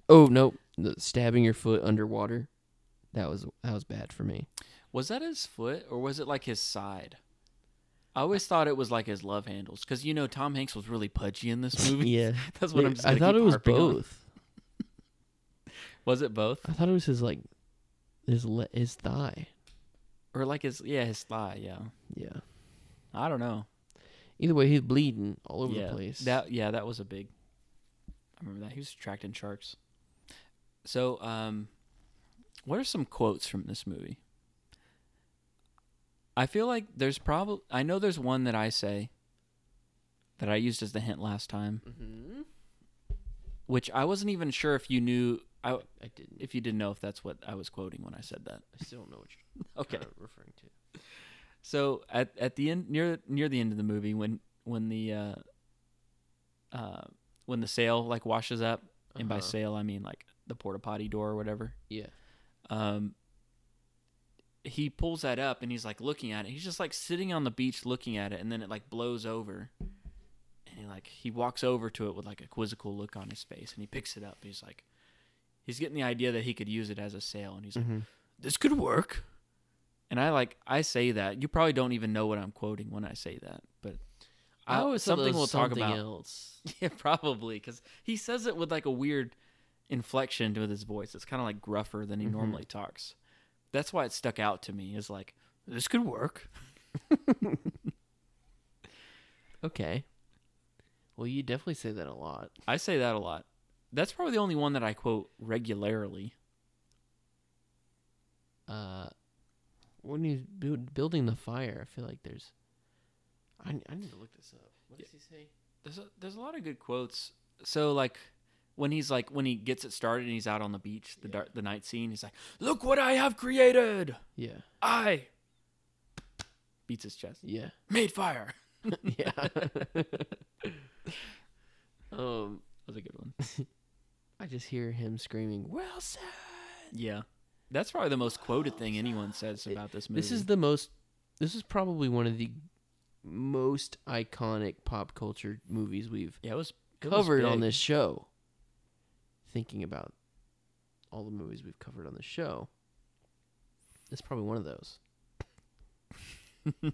Oh no, the stabbing your foot underwater. That was that was bad for me. Was that his foot or was it like his side? I always thought it was like his love handles because you know Tom Hanks was really pudgy in this [laughs] movie. yeah, [laughs] That's what I'm. I thought it was both. [laughs] Was it both I thought it was his like his le- his thigh. or like his yeah his thigh? Yeah, Yeah. I don't know. Either way, he's bleeding all over yeah, the place. That yeah, that was a big. I remember that he was attracting sharks. So, um, what are some quotes from this movie? I feel like there's probably I know there's one that I say that I used as the hint last time, hmm which I wasn't even sure if you knew. I I didn't. if you didn't know if that's what I was quoting when I said that. I still don't know what you're [laughs] Okay. referring to. So at at the end near near the end of the movie when when the uh uh when the sail like washes up and by Uh-huh. sail I mean like the porta potty door or whatever. Yeah. Um he pulls that up and he's like looking at it. He's just like sitting on the beach looking at it and then it like blows over. And he like he walks over to it with like a quizzical look on his face and he picks it up. He's like he's getting the idea that he could use it as a sail and he's like hmm this could work. And I like I say that. You probably don't even know what I'm quoting when I say that, but I always something we'll talk something about. else. [laughs] Yeah, probably because he says it with like a weird inflection to his voice. It's kind of like gruffer than he Mhm. normally talks. That's why it stuck out to me. Is like this could work. [laughs] Okay. Well, you definitely say that a lot. I say that a lot. That's probably the only one that I quote regularly. Uh, when he's build, building the fire, I feel like there's. I, I need to look this up. What does he say? There's a, there's a lot of good quotes. So like when he's like when he gets it started and he's out on the beach, the dark, the night scene, he's like, "Look what I have created! Yeah. I beats his chest. Yeah. Made fire." [laughs] yeah. [laughs] um, That was a good one. [laughs] I just hear him screaming, "Wilson!" Yeah, that's probably the most quoted thing anyone says about this movie. This is the most. This is probably one of the most iconic pop culture movies we've yeah, it was it was covered on this show. Thinking about all the movies we've covered on the show, it's probably one of those. [laughs]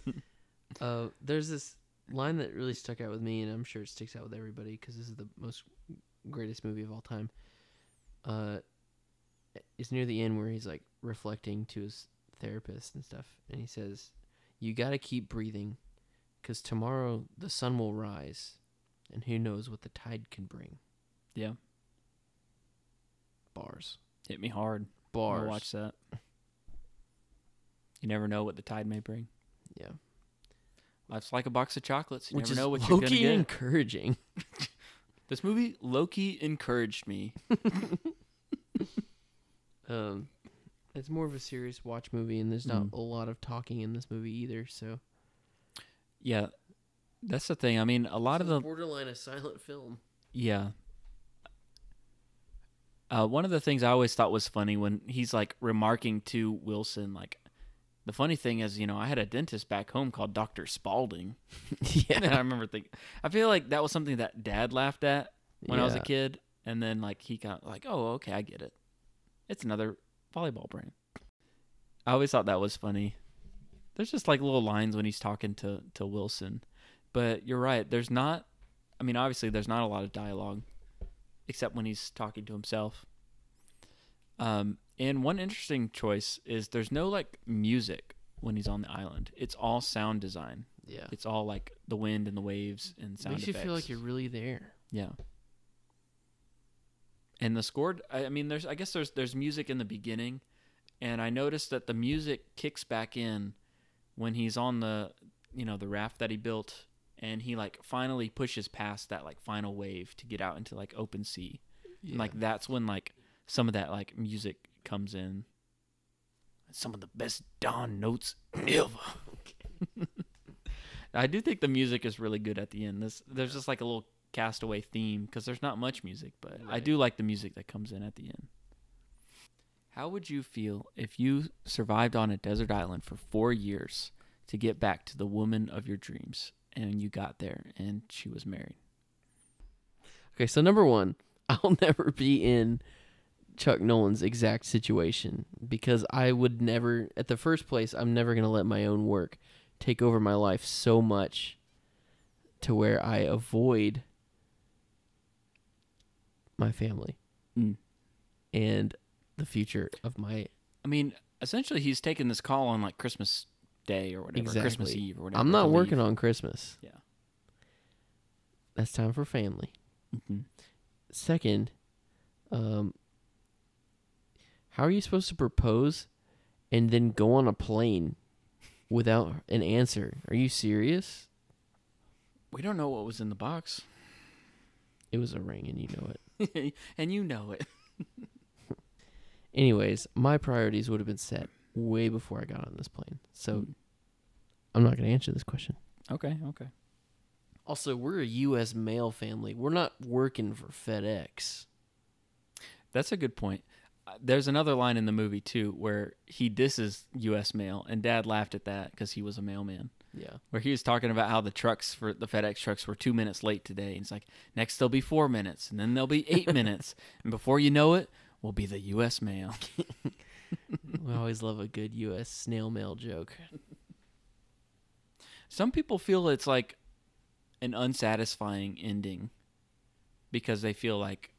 uh, there's this line that really stuck out with me, and I'm sure it sticks out with everybody because this is the most greatest movie of all time. Uh, it's near the end where he's like reflecting to his therapist and stuff, and he says, "You got to keep breathing, because tomorrow the sun will rise, and who knows what the tide can bring." Yeah, Bars, hit me hard. bars. I'll watch that. You never know what the tide may bring. Yeah, Life's like a box of chocolates. You which never is know what you're gonna get. encouraging. [laughs] This movie, Loki encouraged me. [laughs] Um, it's more of a serious watch movie, and there's not Mm. a lot of talking in this movie either. So Yeah, that's the thing. I mean, a lot of the borderline a silent film. Yeah. Uh, one of the things I always thought was funny when he's like remarking to Wilson, like, the funny thing is, you know, I had a dentist back home called Dr. Spalding. [laughs] [laughs] Yeah, and I remember thinking, I feel like that was something that dad laughed at when I was a kid. And then, like, he got like, oh, okay, I get it. It's another volleyball brand. I always thought that was funny. There's just like little lines when he's talking to, to Wilson. But you're right. There's not, I mean, obviously, there's not a lot of dialogue except when he's talking to himself. Um, and one interesting choice is there's no like music when he's on the island. It's all sound design. Yeah. It's all like the wind and the waves and sound Makes you feel like you're really there. Yeah. And the score, I mean, there's, I guess there's, there's music in the beginning, and I noticed that the music kicks back in when he's on the, you know, the raft that he built, and he like finally pushes past that like final wave to get out into like open sea. And, like that's when like some of that like music comes in. Some of the best Don notes ever. [laughs] [laughs] I do think the music is really good at the end. This there's just like a little castaway theme because there's not much music, but I do like the music that comes in at the end. How would you feel if you survived on a desert island for four years to get back to the woman of your dreams, and you got there and she was married? Okay, so number one, [laughs] I'll never be in Chuck Noland's exact situation because I would never, at the first place, I'm never going to let my own work take over my life so much to where I avoid my family Mm. and the future of my. I mean, essentially, he's taking this call on like Christmas Day or whatever, Christmas Eve or whatever. I'm not working leave. on Christmas. Yeah. That's time for family. Mhm. Second, um, how are you supposed to propose and then go on a plane without an answer? Are you serious? We don't know what was in the box, It was a ring, and you know it. [laughs] and you know it. Anyways, my priorities would have been set way before I got on this plane. So Mm. I'm not going to answer this question. Okay, okay. Also, we're a U.S. mail family. We're not working for FedEx. That's a good point. Uh, There's another line in the movie too where he disses U.S. mail, and Dad laughed at that because he was a mailman. Yeah. Where he was talking about how the trucks for the FedEx trucks were two minutes late today, and he's like, next there'll be four minutes, and then there'll be eight [laughs] minutes, and before you know it, we'll be the U.S. mail. [laughs] [laughs] we always love a good U.S. snail mail joke. Some people feel it's like an unsatisfying ending because they feel like,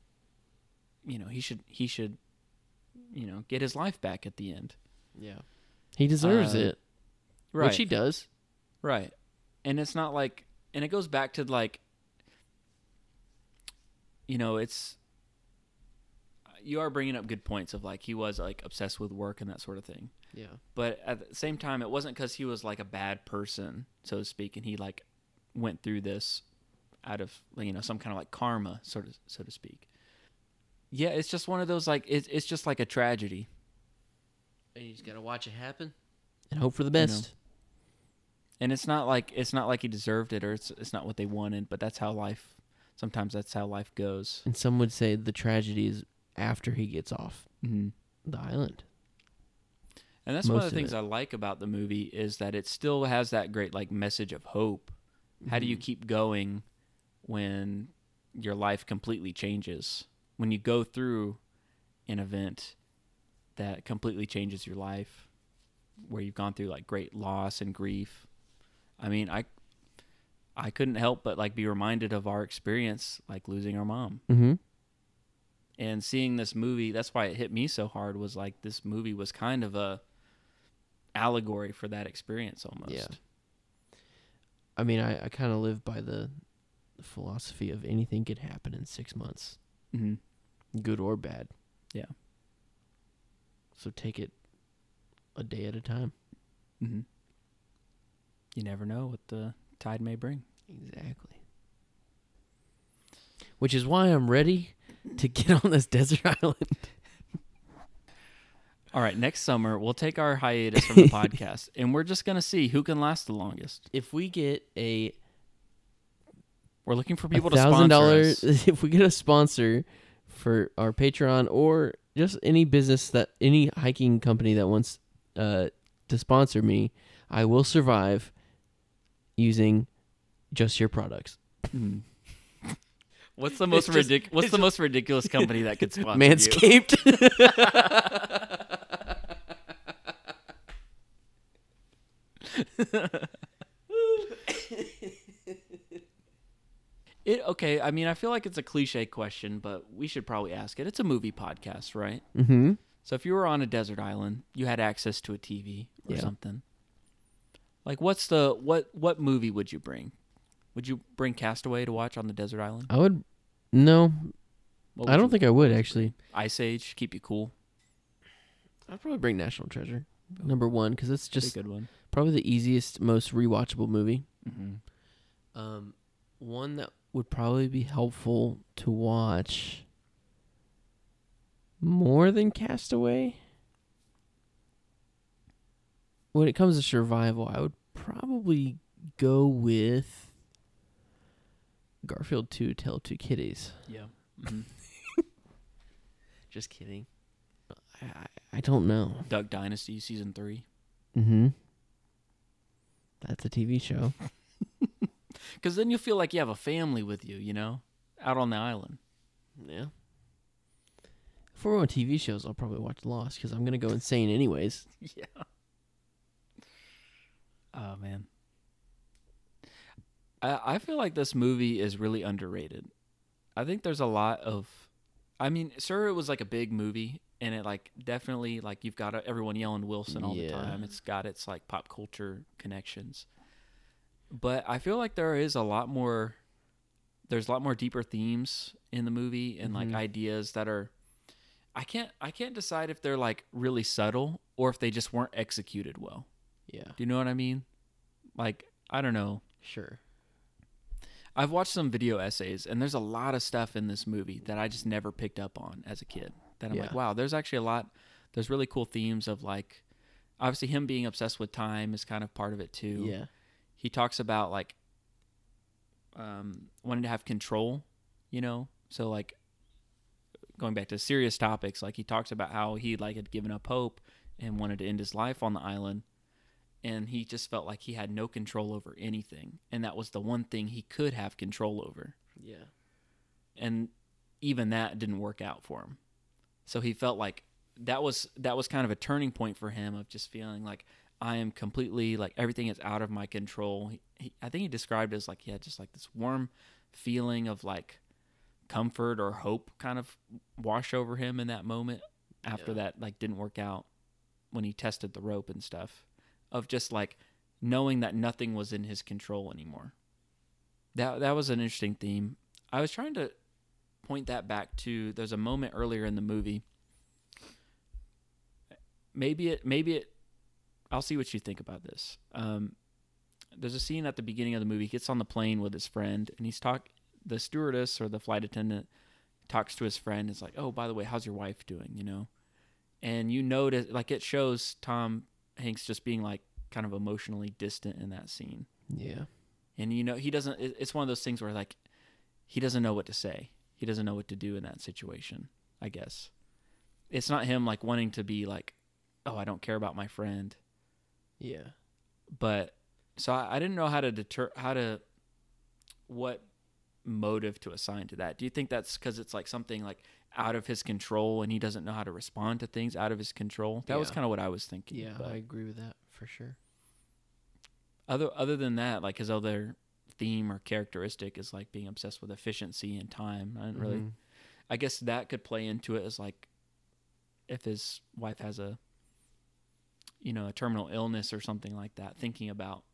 you know, he should he should, you know, get his life back at the end. Yeah. He deserves Uh, it. Right? Which he does. Right. And it's not like and it goes back to like you know, it's you are bringing up good points of like he was like obsessed with work and that sort of thing. Yeah. But at the same time it wasn't cuz he was like a bad person, so to speak, and he like went through this out of you know some kind of like karma sort of so to speak. Yeah, it's just one of those like it's it's just like a tragedy. And you just gotta watch it happen and hope for the best. And it's not like it's not like he deserved it or it's it's not what they wanted but that's how life sometimes that's how life goes And some would say the tragedy is after he gets off mm-hmm. the island. and that's one of the things it. i like about the movie is that it still has that great like message of hope how do you Mhm. keep going when your life completely changes when you go through an event that completely changes your life where you've gone through like great loss and grief i mean i i couldn't help but like be reminded of our experience like losing our mom Mm-hmm. and seeing this movie that's why it hit me so hard was like this movie was kind of a allegory for that experience almost Yeah. I mean, I, I kind of live by the philosophy of anything could happen in six months, hmm good or bad. Yeah. So take it a day at a time. hmm you never know what the tide may bring Exactly. Which is why I'm ready to get on this [laughs] desert island. [laughs] all right next summer we'll take our hiatus from the [laughs] podcast and we're just gonna see who can last the longest If we get a we're looking for people to sponsor dollars, us. if we get a sponsor for our Patreon or just any business that any hiking company that wants uh, to sponsor me, I will survive using just your products. Mhm. What's the most ridiculous? What's the just- most ridiculous company that could sponsor you? Manscaped. [laughs] It okay. I mean, I feel like it's a cliche question, but we should probably ask it. It's a movie podcast, right? mm-hmm. So if you were on a desert island, you had access to a TV or Yeah. something. Like what's the what what movie would you bring? Would you bring Cast Away to watch on the desert island? I would. No, What I don't you- think I would actually. Ice Age keep you cool. I'd probably bring National Treasure number one because it's Just good one. probably the easiest, most rewatchable movie. Mm-hmm. Um, one that would probably be helpful to watch more than Cast Away. When it comes to survival, I would probably go with Garfield 2 Tail Two Kitties. Yeah. hmm [laughs] Just kidding. I, I, I don't know. Duck Dynasty season three. Mm-hmm. That's a TV show. [laughs] Because then you feel like you have a family with you, you know, out on the island. Yeah. If we're on TV shows, I'll probably watch Lost because I'm gonna go insane anyways. [laughs] yeah. Oh man. I I feel like this movie is really underrated. I think there's a lot of I mean, sure it was like a big movie and it like definitely like you've got everyone yelling Wilson all the time. It's got its like pop culture connections. But I feel like there is a lot more there's a lot more deeper themes in the movie and like Mhm. ideas that are I can't I can't decide if they're like really subtle or if they just weren't executed well. Yeah. Do you know what I mean? Like I don't know. Sure. I've watched some video essays and there's a lot of stuff in this movie that I just never picked up on as a kid. That I'm like, wow, there's actually a lot there's really cool themes of like obviously him being obsessed with time is kind of part of it too. Yeah. He talks about like um wanting to have control, you know? So like going back to serious topics, like he talks about how he like had given up hope and wanted to end his life on the island and he just felt like he had no control over anything and that was the one thing he could have control over Yeah. and even that didn't work out for him so he felt like that was that was kind of a turning point for him of just feeling like i am completely like everything is out of my control he, he, i think he described it as like he had just like this warm feeling of like comfort or hope kind of wash over him in that moment after Yeah. that like didn't work out when he tested the rope and stuff of just like knowing that nothing was in his control anymore. That that was an interesting theme. I was trying to point that back to there's a moment earlier in the movie. Maybe it maybe it i'll see what you think about this. Um, there's a scene at the beginning of the movie he gets on the plane with his friend and he's talk the stewardess or the flight attendant talks to his friend it's like oh by the way how's your wife doing? You know? And you notice like it shows tom hanks just being like kind of emotionally distant in that scene. Yeah. and you know he doesn't it's one of those things where like he doesn't know what to say. He doesn't know what to do in that situation i guess. It's not him like wanting to be like oh i don't care about my friend. Yeah. but so i, I didn't know how to deter how to what motive to assign to that. Do you think that's because it's like something like out of his control and he doesn't know how to respond to things out of his control that was kind of what i was thinking Yeah. but I agree with that for sure. other other than that like his other theme or characteristic is like being obsessed with efficiency and time i didn't really Mhm. I guess that could play into it as like if his wife has a you know a terminal illness or something like that thinking about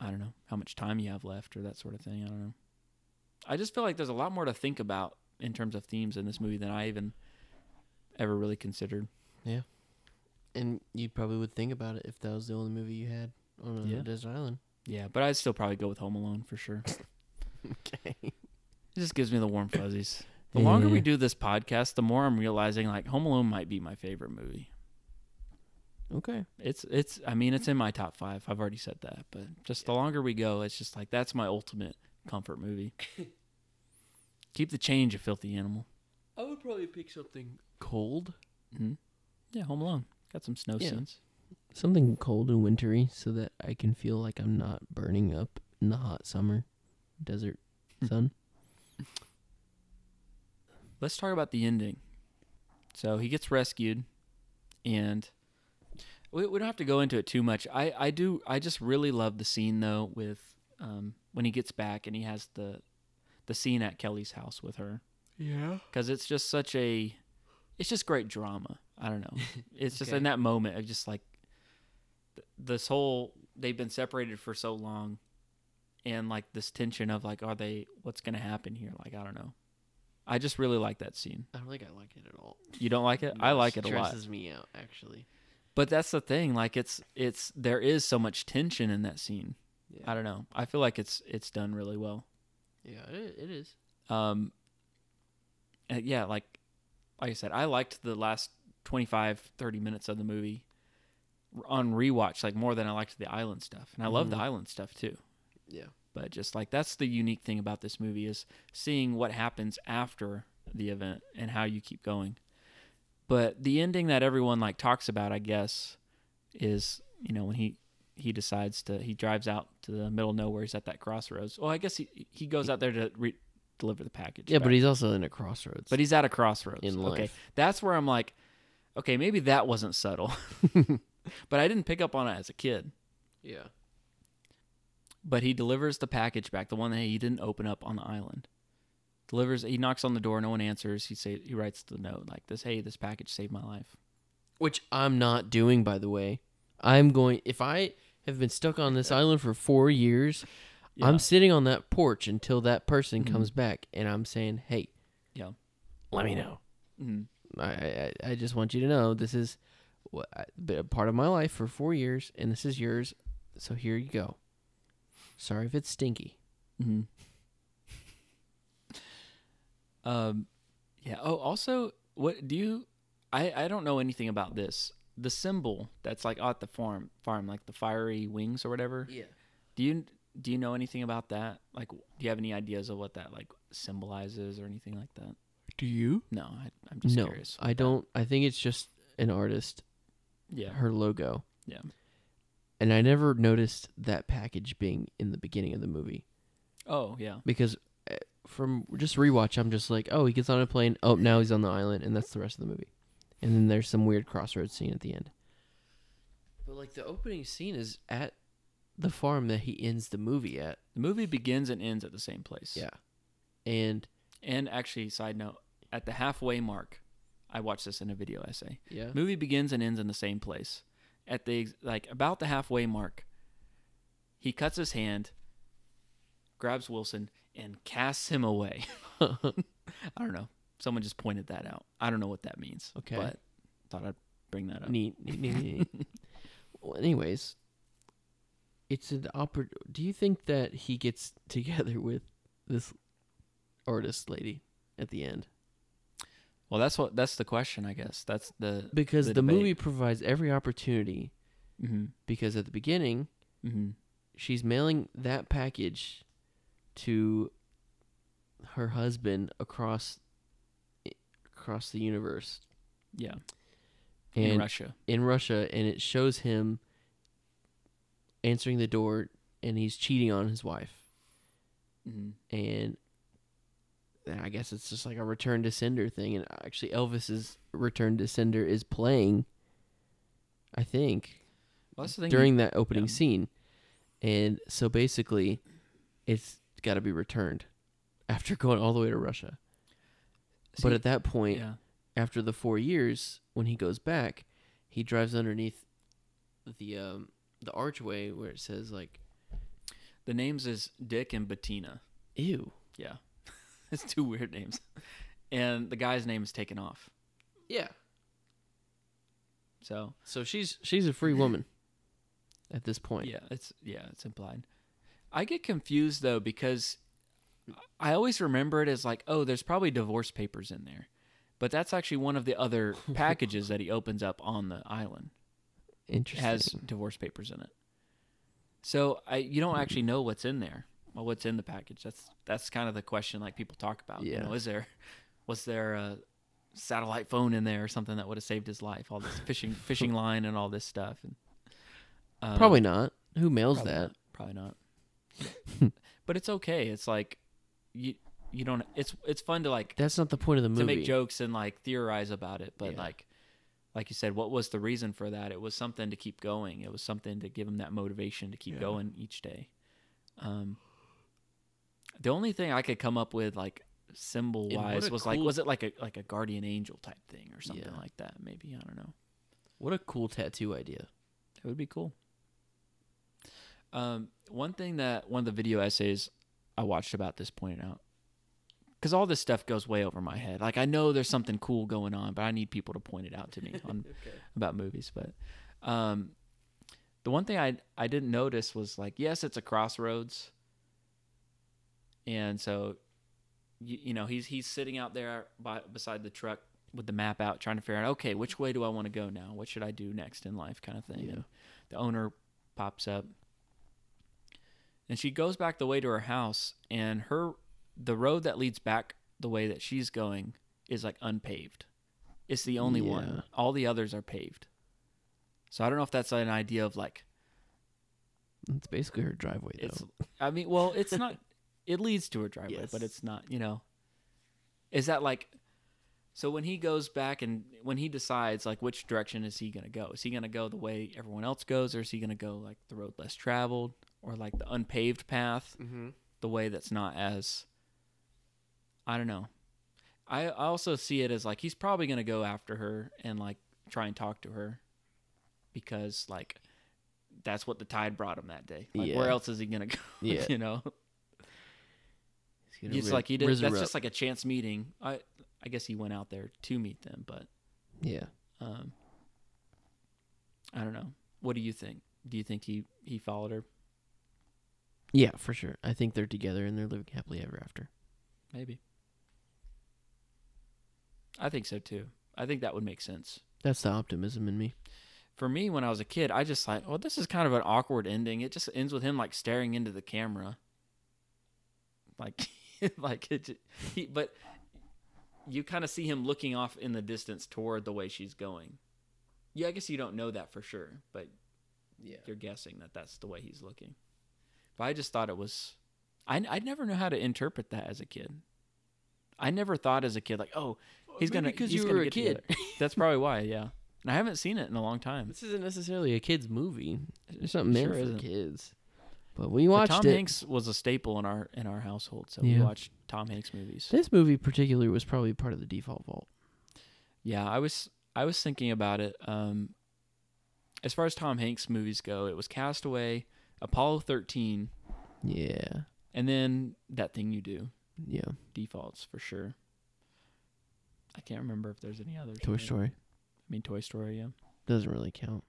I don't know how much time you have left or that sort of thing I don't know I just feel like there's a lot more to think about in terms of themes in this movie than I even ever really considered Yeah. And you probably would think about it if that was the only movie you had on a Yeah. desert island. yeah but I'd still probably go with Home Alone for sure [laughs] Okay. it just gives me the warm fuzzies the longer we do this podcast the more I'm realizing like Home Alone might be my favorite movie Okay. It's it's I mean it's in my top five. I've already said that, but just the longer we go, it's just like that's my ultimate comfort movie. [laughs] Keep the change, you filthy animal. I would probably pick something cold. hmm Yeah, Home Alone got some snow Yeah. scenes. Something cold and wintry so that I can feel like I'm not burning up in the hot summer desert Hmm. sun. Let's talk about the ending. So he gets rescued, and we, we don't have to go into it too much. I I do I just really love the scene though with um when he gets back and he has the the scene at Kelly's house with her. Yeah. because it's just such a it's just great drama. I don't know. [laughs] It's just Okay. in that moment of just like th- this whole they've been separated for so long, and like this tension of like, are they? What's gonna happen here? Like I don't know. I just really like that scene. I don't think I like it at all. You don't like it? I No, like it a lot. Stresses me out actually. But that's the thing. Like it's it's there is so much tension in that scene. Yeah, I don't know. I feel like it's it's done really well. Yeah, it, it is. Um, and yeah, like like I said, I liked the last 25, 30 minutes of the movie on rewatch like more than I liked the island stuff, and I love the Mhm. island stuff too. Yeah, But just like that's the unique thing about this movie is seeing what happens after the event and how you keep going. But the ending that everyone like talks about, I guess, is you know when he he decides to he drives out to the middle of nowhere. He's at that crossroads. Well, I guess he he goes out there to re- deliver the package. yeah, back. but he's also in a crossroads. but he's at a crossroads. in Okay, life. that's where I'm like, okay, maybe that wasn't subtle, [laughs] [laughs] but I didn't pick up on it as a kid. yeah, But he delivers the package back, the one that he didn't open up on the island. Delivers. He knocks on the door. No one answers. He say he writes the note like this. Hey, this package saved my life. which I'm not doing, by the way. I'm going. If I have been stuck on this island for four years, Yeah. I'm sitting on that porch until that person Mhm. comes back, and I'm saying, "Hey, Yeah. let me know." Mhm. I, I, I just want you to know this is what been a part of my life for four years, and this is yours. So here you go. Sorry if it's stinky. Mhm. Um, yeah. Oh, also, what do you? I I don't know anything about this. The symbol that's like at the farm, farm like the fiery wings or whatever. Yeah. Do you do you know anything about that? Like, do you have any ideas of what that like symbolizes or anything like that? Do you? No, I, I'm just no, curious. I don't. I think it's just an artist, Yeah. her logo. Yeah. And I never noticed that package being in the beginning of the movie. Oh yeah. because uh, from just rewatch, I'm just like, oh, he gets on a plane. Oh, now he's on the island, and that's the rest of the movie. And then there's some weird crossroads scene at the end. But like the opening scene is at the farm that he ends the movie at. The movie begins and ends at the same place. Yeah, and And actually, side note, at the halfway mark, I watched this in a video essay. yeah, Movie begins and ends in the same place. At the like about the halfway mark, he cuts his hand, grabs Wilson, and casts him away. [laughs] I don't know. Someone just pointed that out. I don't know what that means. Okay. But thought I'd bring that up. neat, neat, neat, neat. [laughs] well, anyways, it's an oppor- Do you think that he gets [laughs] together with this artist lady at the end? Well, that's what that's the question, I guess. That's the Because the the, movie provides every opportunity. hmm Because at the beginning, hmm she's mailing that package to her husband across across the universe yeah and in Russia. in Russia and it shows him answering the door and he's cheating on his wife hmm and I guess it's just like a return to sender thing and actually Elvis's return to sender is playing I think Well, thing. during that opening yeah. scene. And so basically, it's got to be returned after [laughs] going all the way to Russia. But at that point, yeah, after the four years, when he goes back, he drives underneath the um, the archway where it says like the names is Dick and Bettina. "ew." Yeah, [laughs] it's two weird names, and the guy's name is taken off. Yeah. So So she's she's a free woman at this point. yeah, it's yeah, it's implied. I get confused though because I always remember it as like, oh, there's probably divorce papers in there, but that's actually one of the other [laughs] packages that he opens up on the island. Interesting. has divorce papers in it. So I you don't actually know what's in there. Well, what's in the package? That's that's kind of the question like people talk about. You Yeah. know, is there was there a satellite phone in there or something that would have saved his life? All this fishing [laughs] fishing line and all this stuff. And, um, Probably not. Who mails probably that? not, Probably not. [laughs] but it's okay. It's like you you don't. It's it's fun to like That's not the point of the movie. to make jokes and like theorize about it but Yeah. like like you said what was the reason for that it was something to keep going it was something to give him that motivation to keep Yeah. going each day um the only thing i could come up with like symbol wise a was like was it like a like a guardian angel type thing or something Yeah. like that? Maybe I don't know. What a cool tattoo idea. It would be cool. Um, one thing that one of the video essays I watched about this pointed out, because all this stuff goes way over my head. Like I know there's something cool going on, but I need people to point it out to me [laughs] on about movies. But um, the one thing I I didn't notice was like, yes, it's a crossroads, and so you, you know he's he's sitting out there by beside the truck with the map out, trying to figure out, okay, which way do I want to go now? What should I do next in life, kind of thing. Yeah. The owner pops up, and she goes back the way to her house, and her the road that leads back the way that she's going is like unpaved. It's the only Yeah. one. All the others are paved. So I don't know if that's an idea of like It's basically her driveway, though. it's. I mean, well, it's not. [laughs] it leads to her driveway, Yes. but it's not. You know, is that like? So when he goes back and when he decides like which direction is he gonna go? Is he gonna go the way everyone else goes, or is he gonna go like the road less traveled, or like the unpaved path, mm-hmm. the way that's not as. I don't know. I I also see it as like he's probably gonna go after her and like try and talk to her, because like. That's what the tide brought him that day. Like, where else is he gonna go? [laughs] Yeah. you know, it's ri- like he did. That's up. just like a chance meeting. I I guess he went out there to meet them, but yeah. um, I don't know. What do you think? Do you think he he followed her? Yeah, for sure. I think they're together and they're living happily ever after. Maybe. I think so too. I think that would make sense. That's the optimism in me. For me, when I was a kid, I just like, well, this is kind of an awkward ending. It just ends with him like staring into the camera, like, [laughs] like it. ju- He, but you kind of see him looking off in the distance toward the way she's going. Yeah, I guess you don't know that for sure, but Yeah. you're guessing that that's the way he's looking. But I just thought it was. I I never knew how to interpret that as a kid. I never thought as a kid like, oh, he's Maybe gonna because he's you were a get kid. [laughs] That's probably why. Yeah, and I haven't seen it in a long time. This isn't necessarily a kids movie. It's not It meant sure for kids. But we But watched Tom it. Hanks was a staple in our in our household, so we watched Tom Hanks movies. This movie particularly was probably part of the default vault. Yeah, I was I was thinking about it. Um, as far as Tom Hanks movies go, it was Cast Away, Apollo thirteen, Yeah. and then that thing you do. Yeah. Defaults for sure. I can't remember if there's any others. Toy but- Story I mean, Toy Story. Yeah, doesn't really count.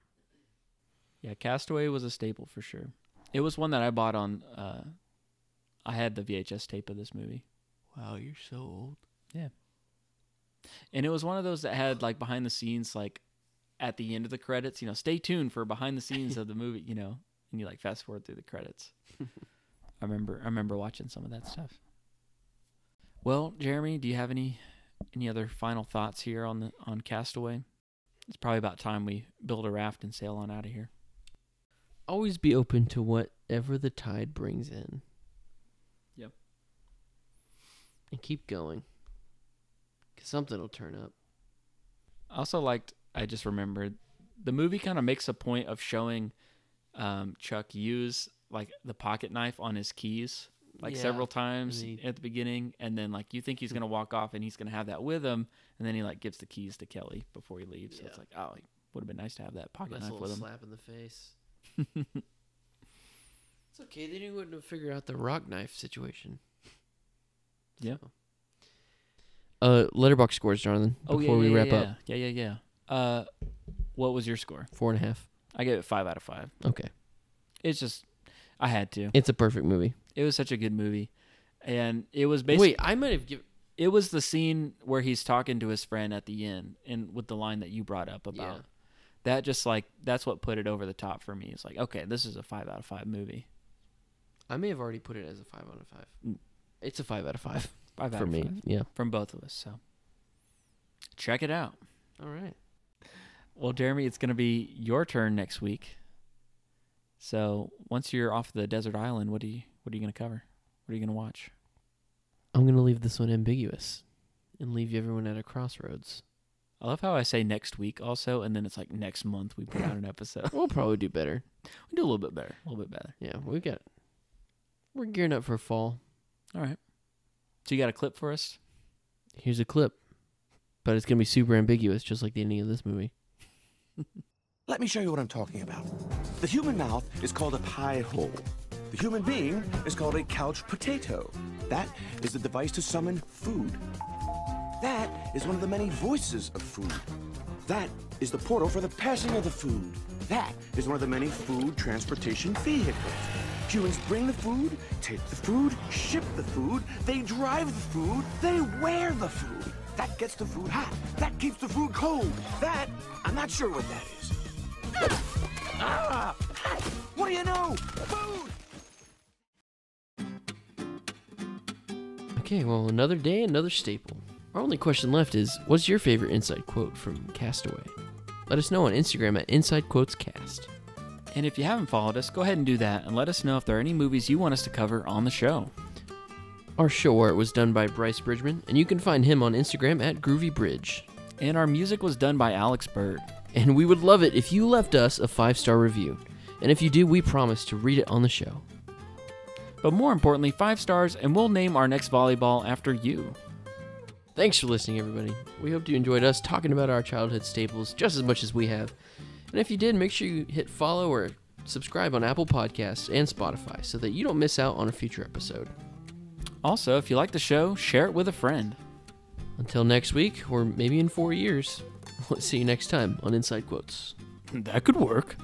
yeah. Cast Away was a staple for sure. It was one that I bought on. Uh, I had the VHS tape of this movie. Wow, you're so old. Yeah. And it was one of those that had like behind the scenes, like at the end of the credits, you know, stay tuned for behind the scenes of the movie, you know, and you like fast forward through the credits. [laughs] I remember, I remember watching some of that stuff. Well, Jeremy, do you have any any other final thoughts here on the on Cast Away? It's probably about time we build a raft and sail on out of here. Always be open to whatever the tide brings in. Yep. And keep going. Cause something will turn up. I also liked. I just remembered the movie kind of makes a point of showing um, Chuck use like the pocket knife on his keys like Yeah. several times he- at the beginning, and then like you think he's gonna walk off and he's gonna have that with him, and then he like gives the keys to Kelly before he leaves. So it's like, oh, it would have been nice to have that pocket Nice knife with him. slap in the face. [laughs] It's okay. Then you wouldn't have figured out the rock knife situation. Yeah. So. Uh, Letterboxd scores, Jonathan. Oh Before yeah, we yeah, wrap yeah, up, yeah, yeah, yeah. Uh, what was your score? four and a half. I gave it five out of five. Okay, It's just I had to. it's a perfect movie. It was such a good movie, and it was basically Wait, I might have given. it was the scene where he's talking to his friend at the end and with the line that you brought up about Yeah. that just like that's what put it over the top for me it's like okay this is a five out of five movie I may have already put it as a five out of five. Mm. It's a five out of five five out for of me. five Yeah. from both of us so check it out All right. Well jeremy it's going to be your turn next week so once you're off the desert island what do you what are you going to cover what are you going to watch I'm gonna leave this one ambiguous, and leave everyone at a crossroads. i love how i say next week also and then it's like next month we put out an episode [laughs] We'll probably do better. we do a little bit better a little bit better Yeah, we got. We're gearing up for fall. all right So you got a clip for us? Here's a clip, but it's gonna be super ambiguous, just like the ending of this movie. [laughs] Let me show you what I'm talking about. The human mouth is called a pie hole. The human being is called a couch potato. That is the device to summon food. That is one of the many voices of food. That is the portal for the passing of the food. That is one of the many food transportation vehicles. Humans bring the food, take the food, ship the food, they drive the food, they wear the food. That gets the food hot. That keeps the food cold. That, I'm not sure what that is. Ah! What do you know? Food! Okay, well, another day, another staple. Our only question left is what's your favorite inside quote from Cast Away? Let us know on Instagram at Inside Quotes Cast. And if you haven't followed us, go ahead and do that and let us know if there are any movies you want us to cover on the show. Our show art was done by Bryce Bridgeman, and you can find him on Instagram at groovybridge. And our music was done by Alex Bird. And we would love it if you left us a five star review. And if you do, we promise to read it on the show. But more importantly, five stars, and we'll name our next volleyball after you. Thanks for listening, everybody. We hope you enjoyed us talking about our childhood staples just as much as we have. And if you did, make sure you hit follow or subscribe on Apple Podcasts and Spotify so that you don't miss out on a future episode. Also, if you like the show, share it with a friend. Until next week, or maybe in four years, [laughs] let's see you next time on Inside Quotes. That could work.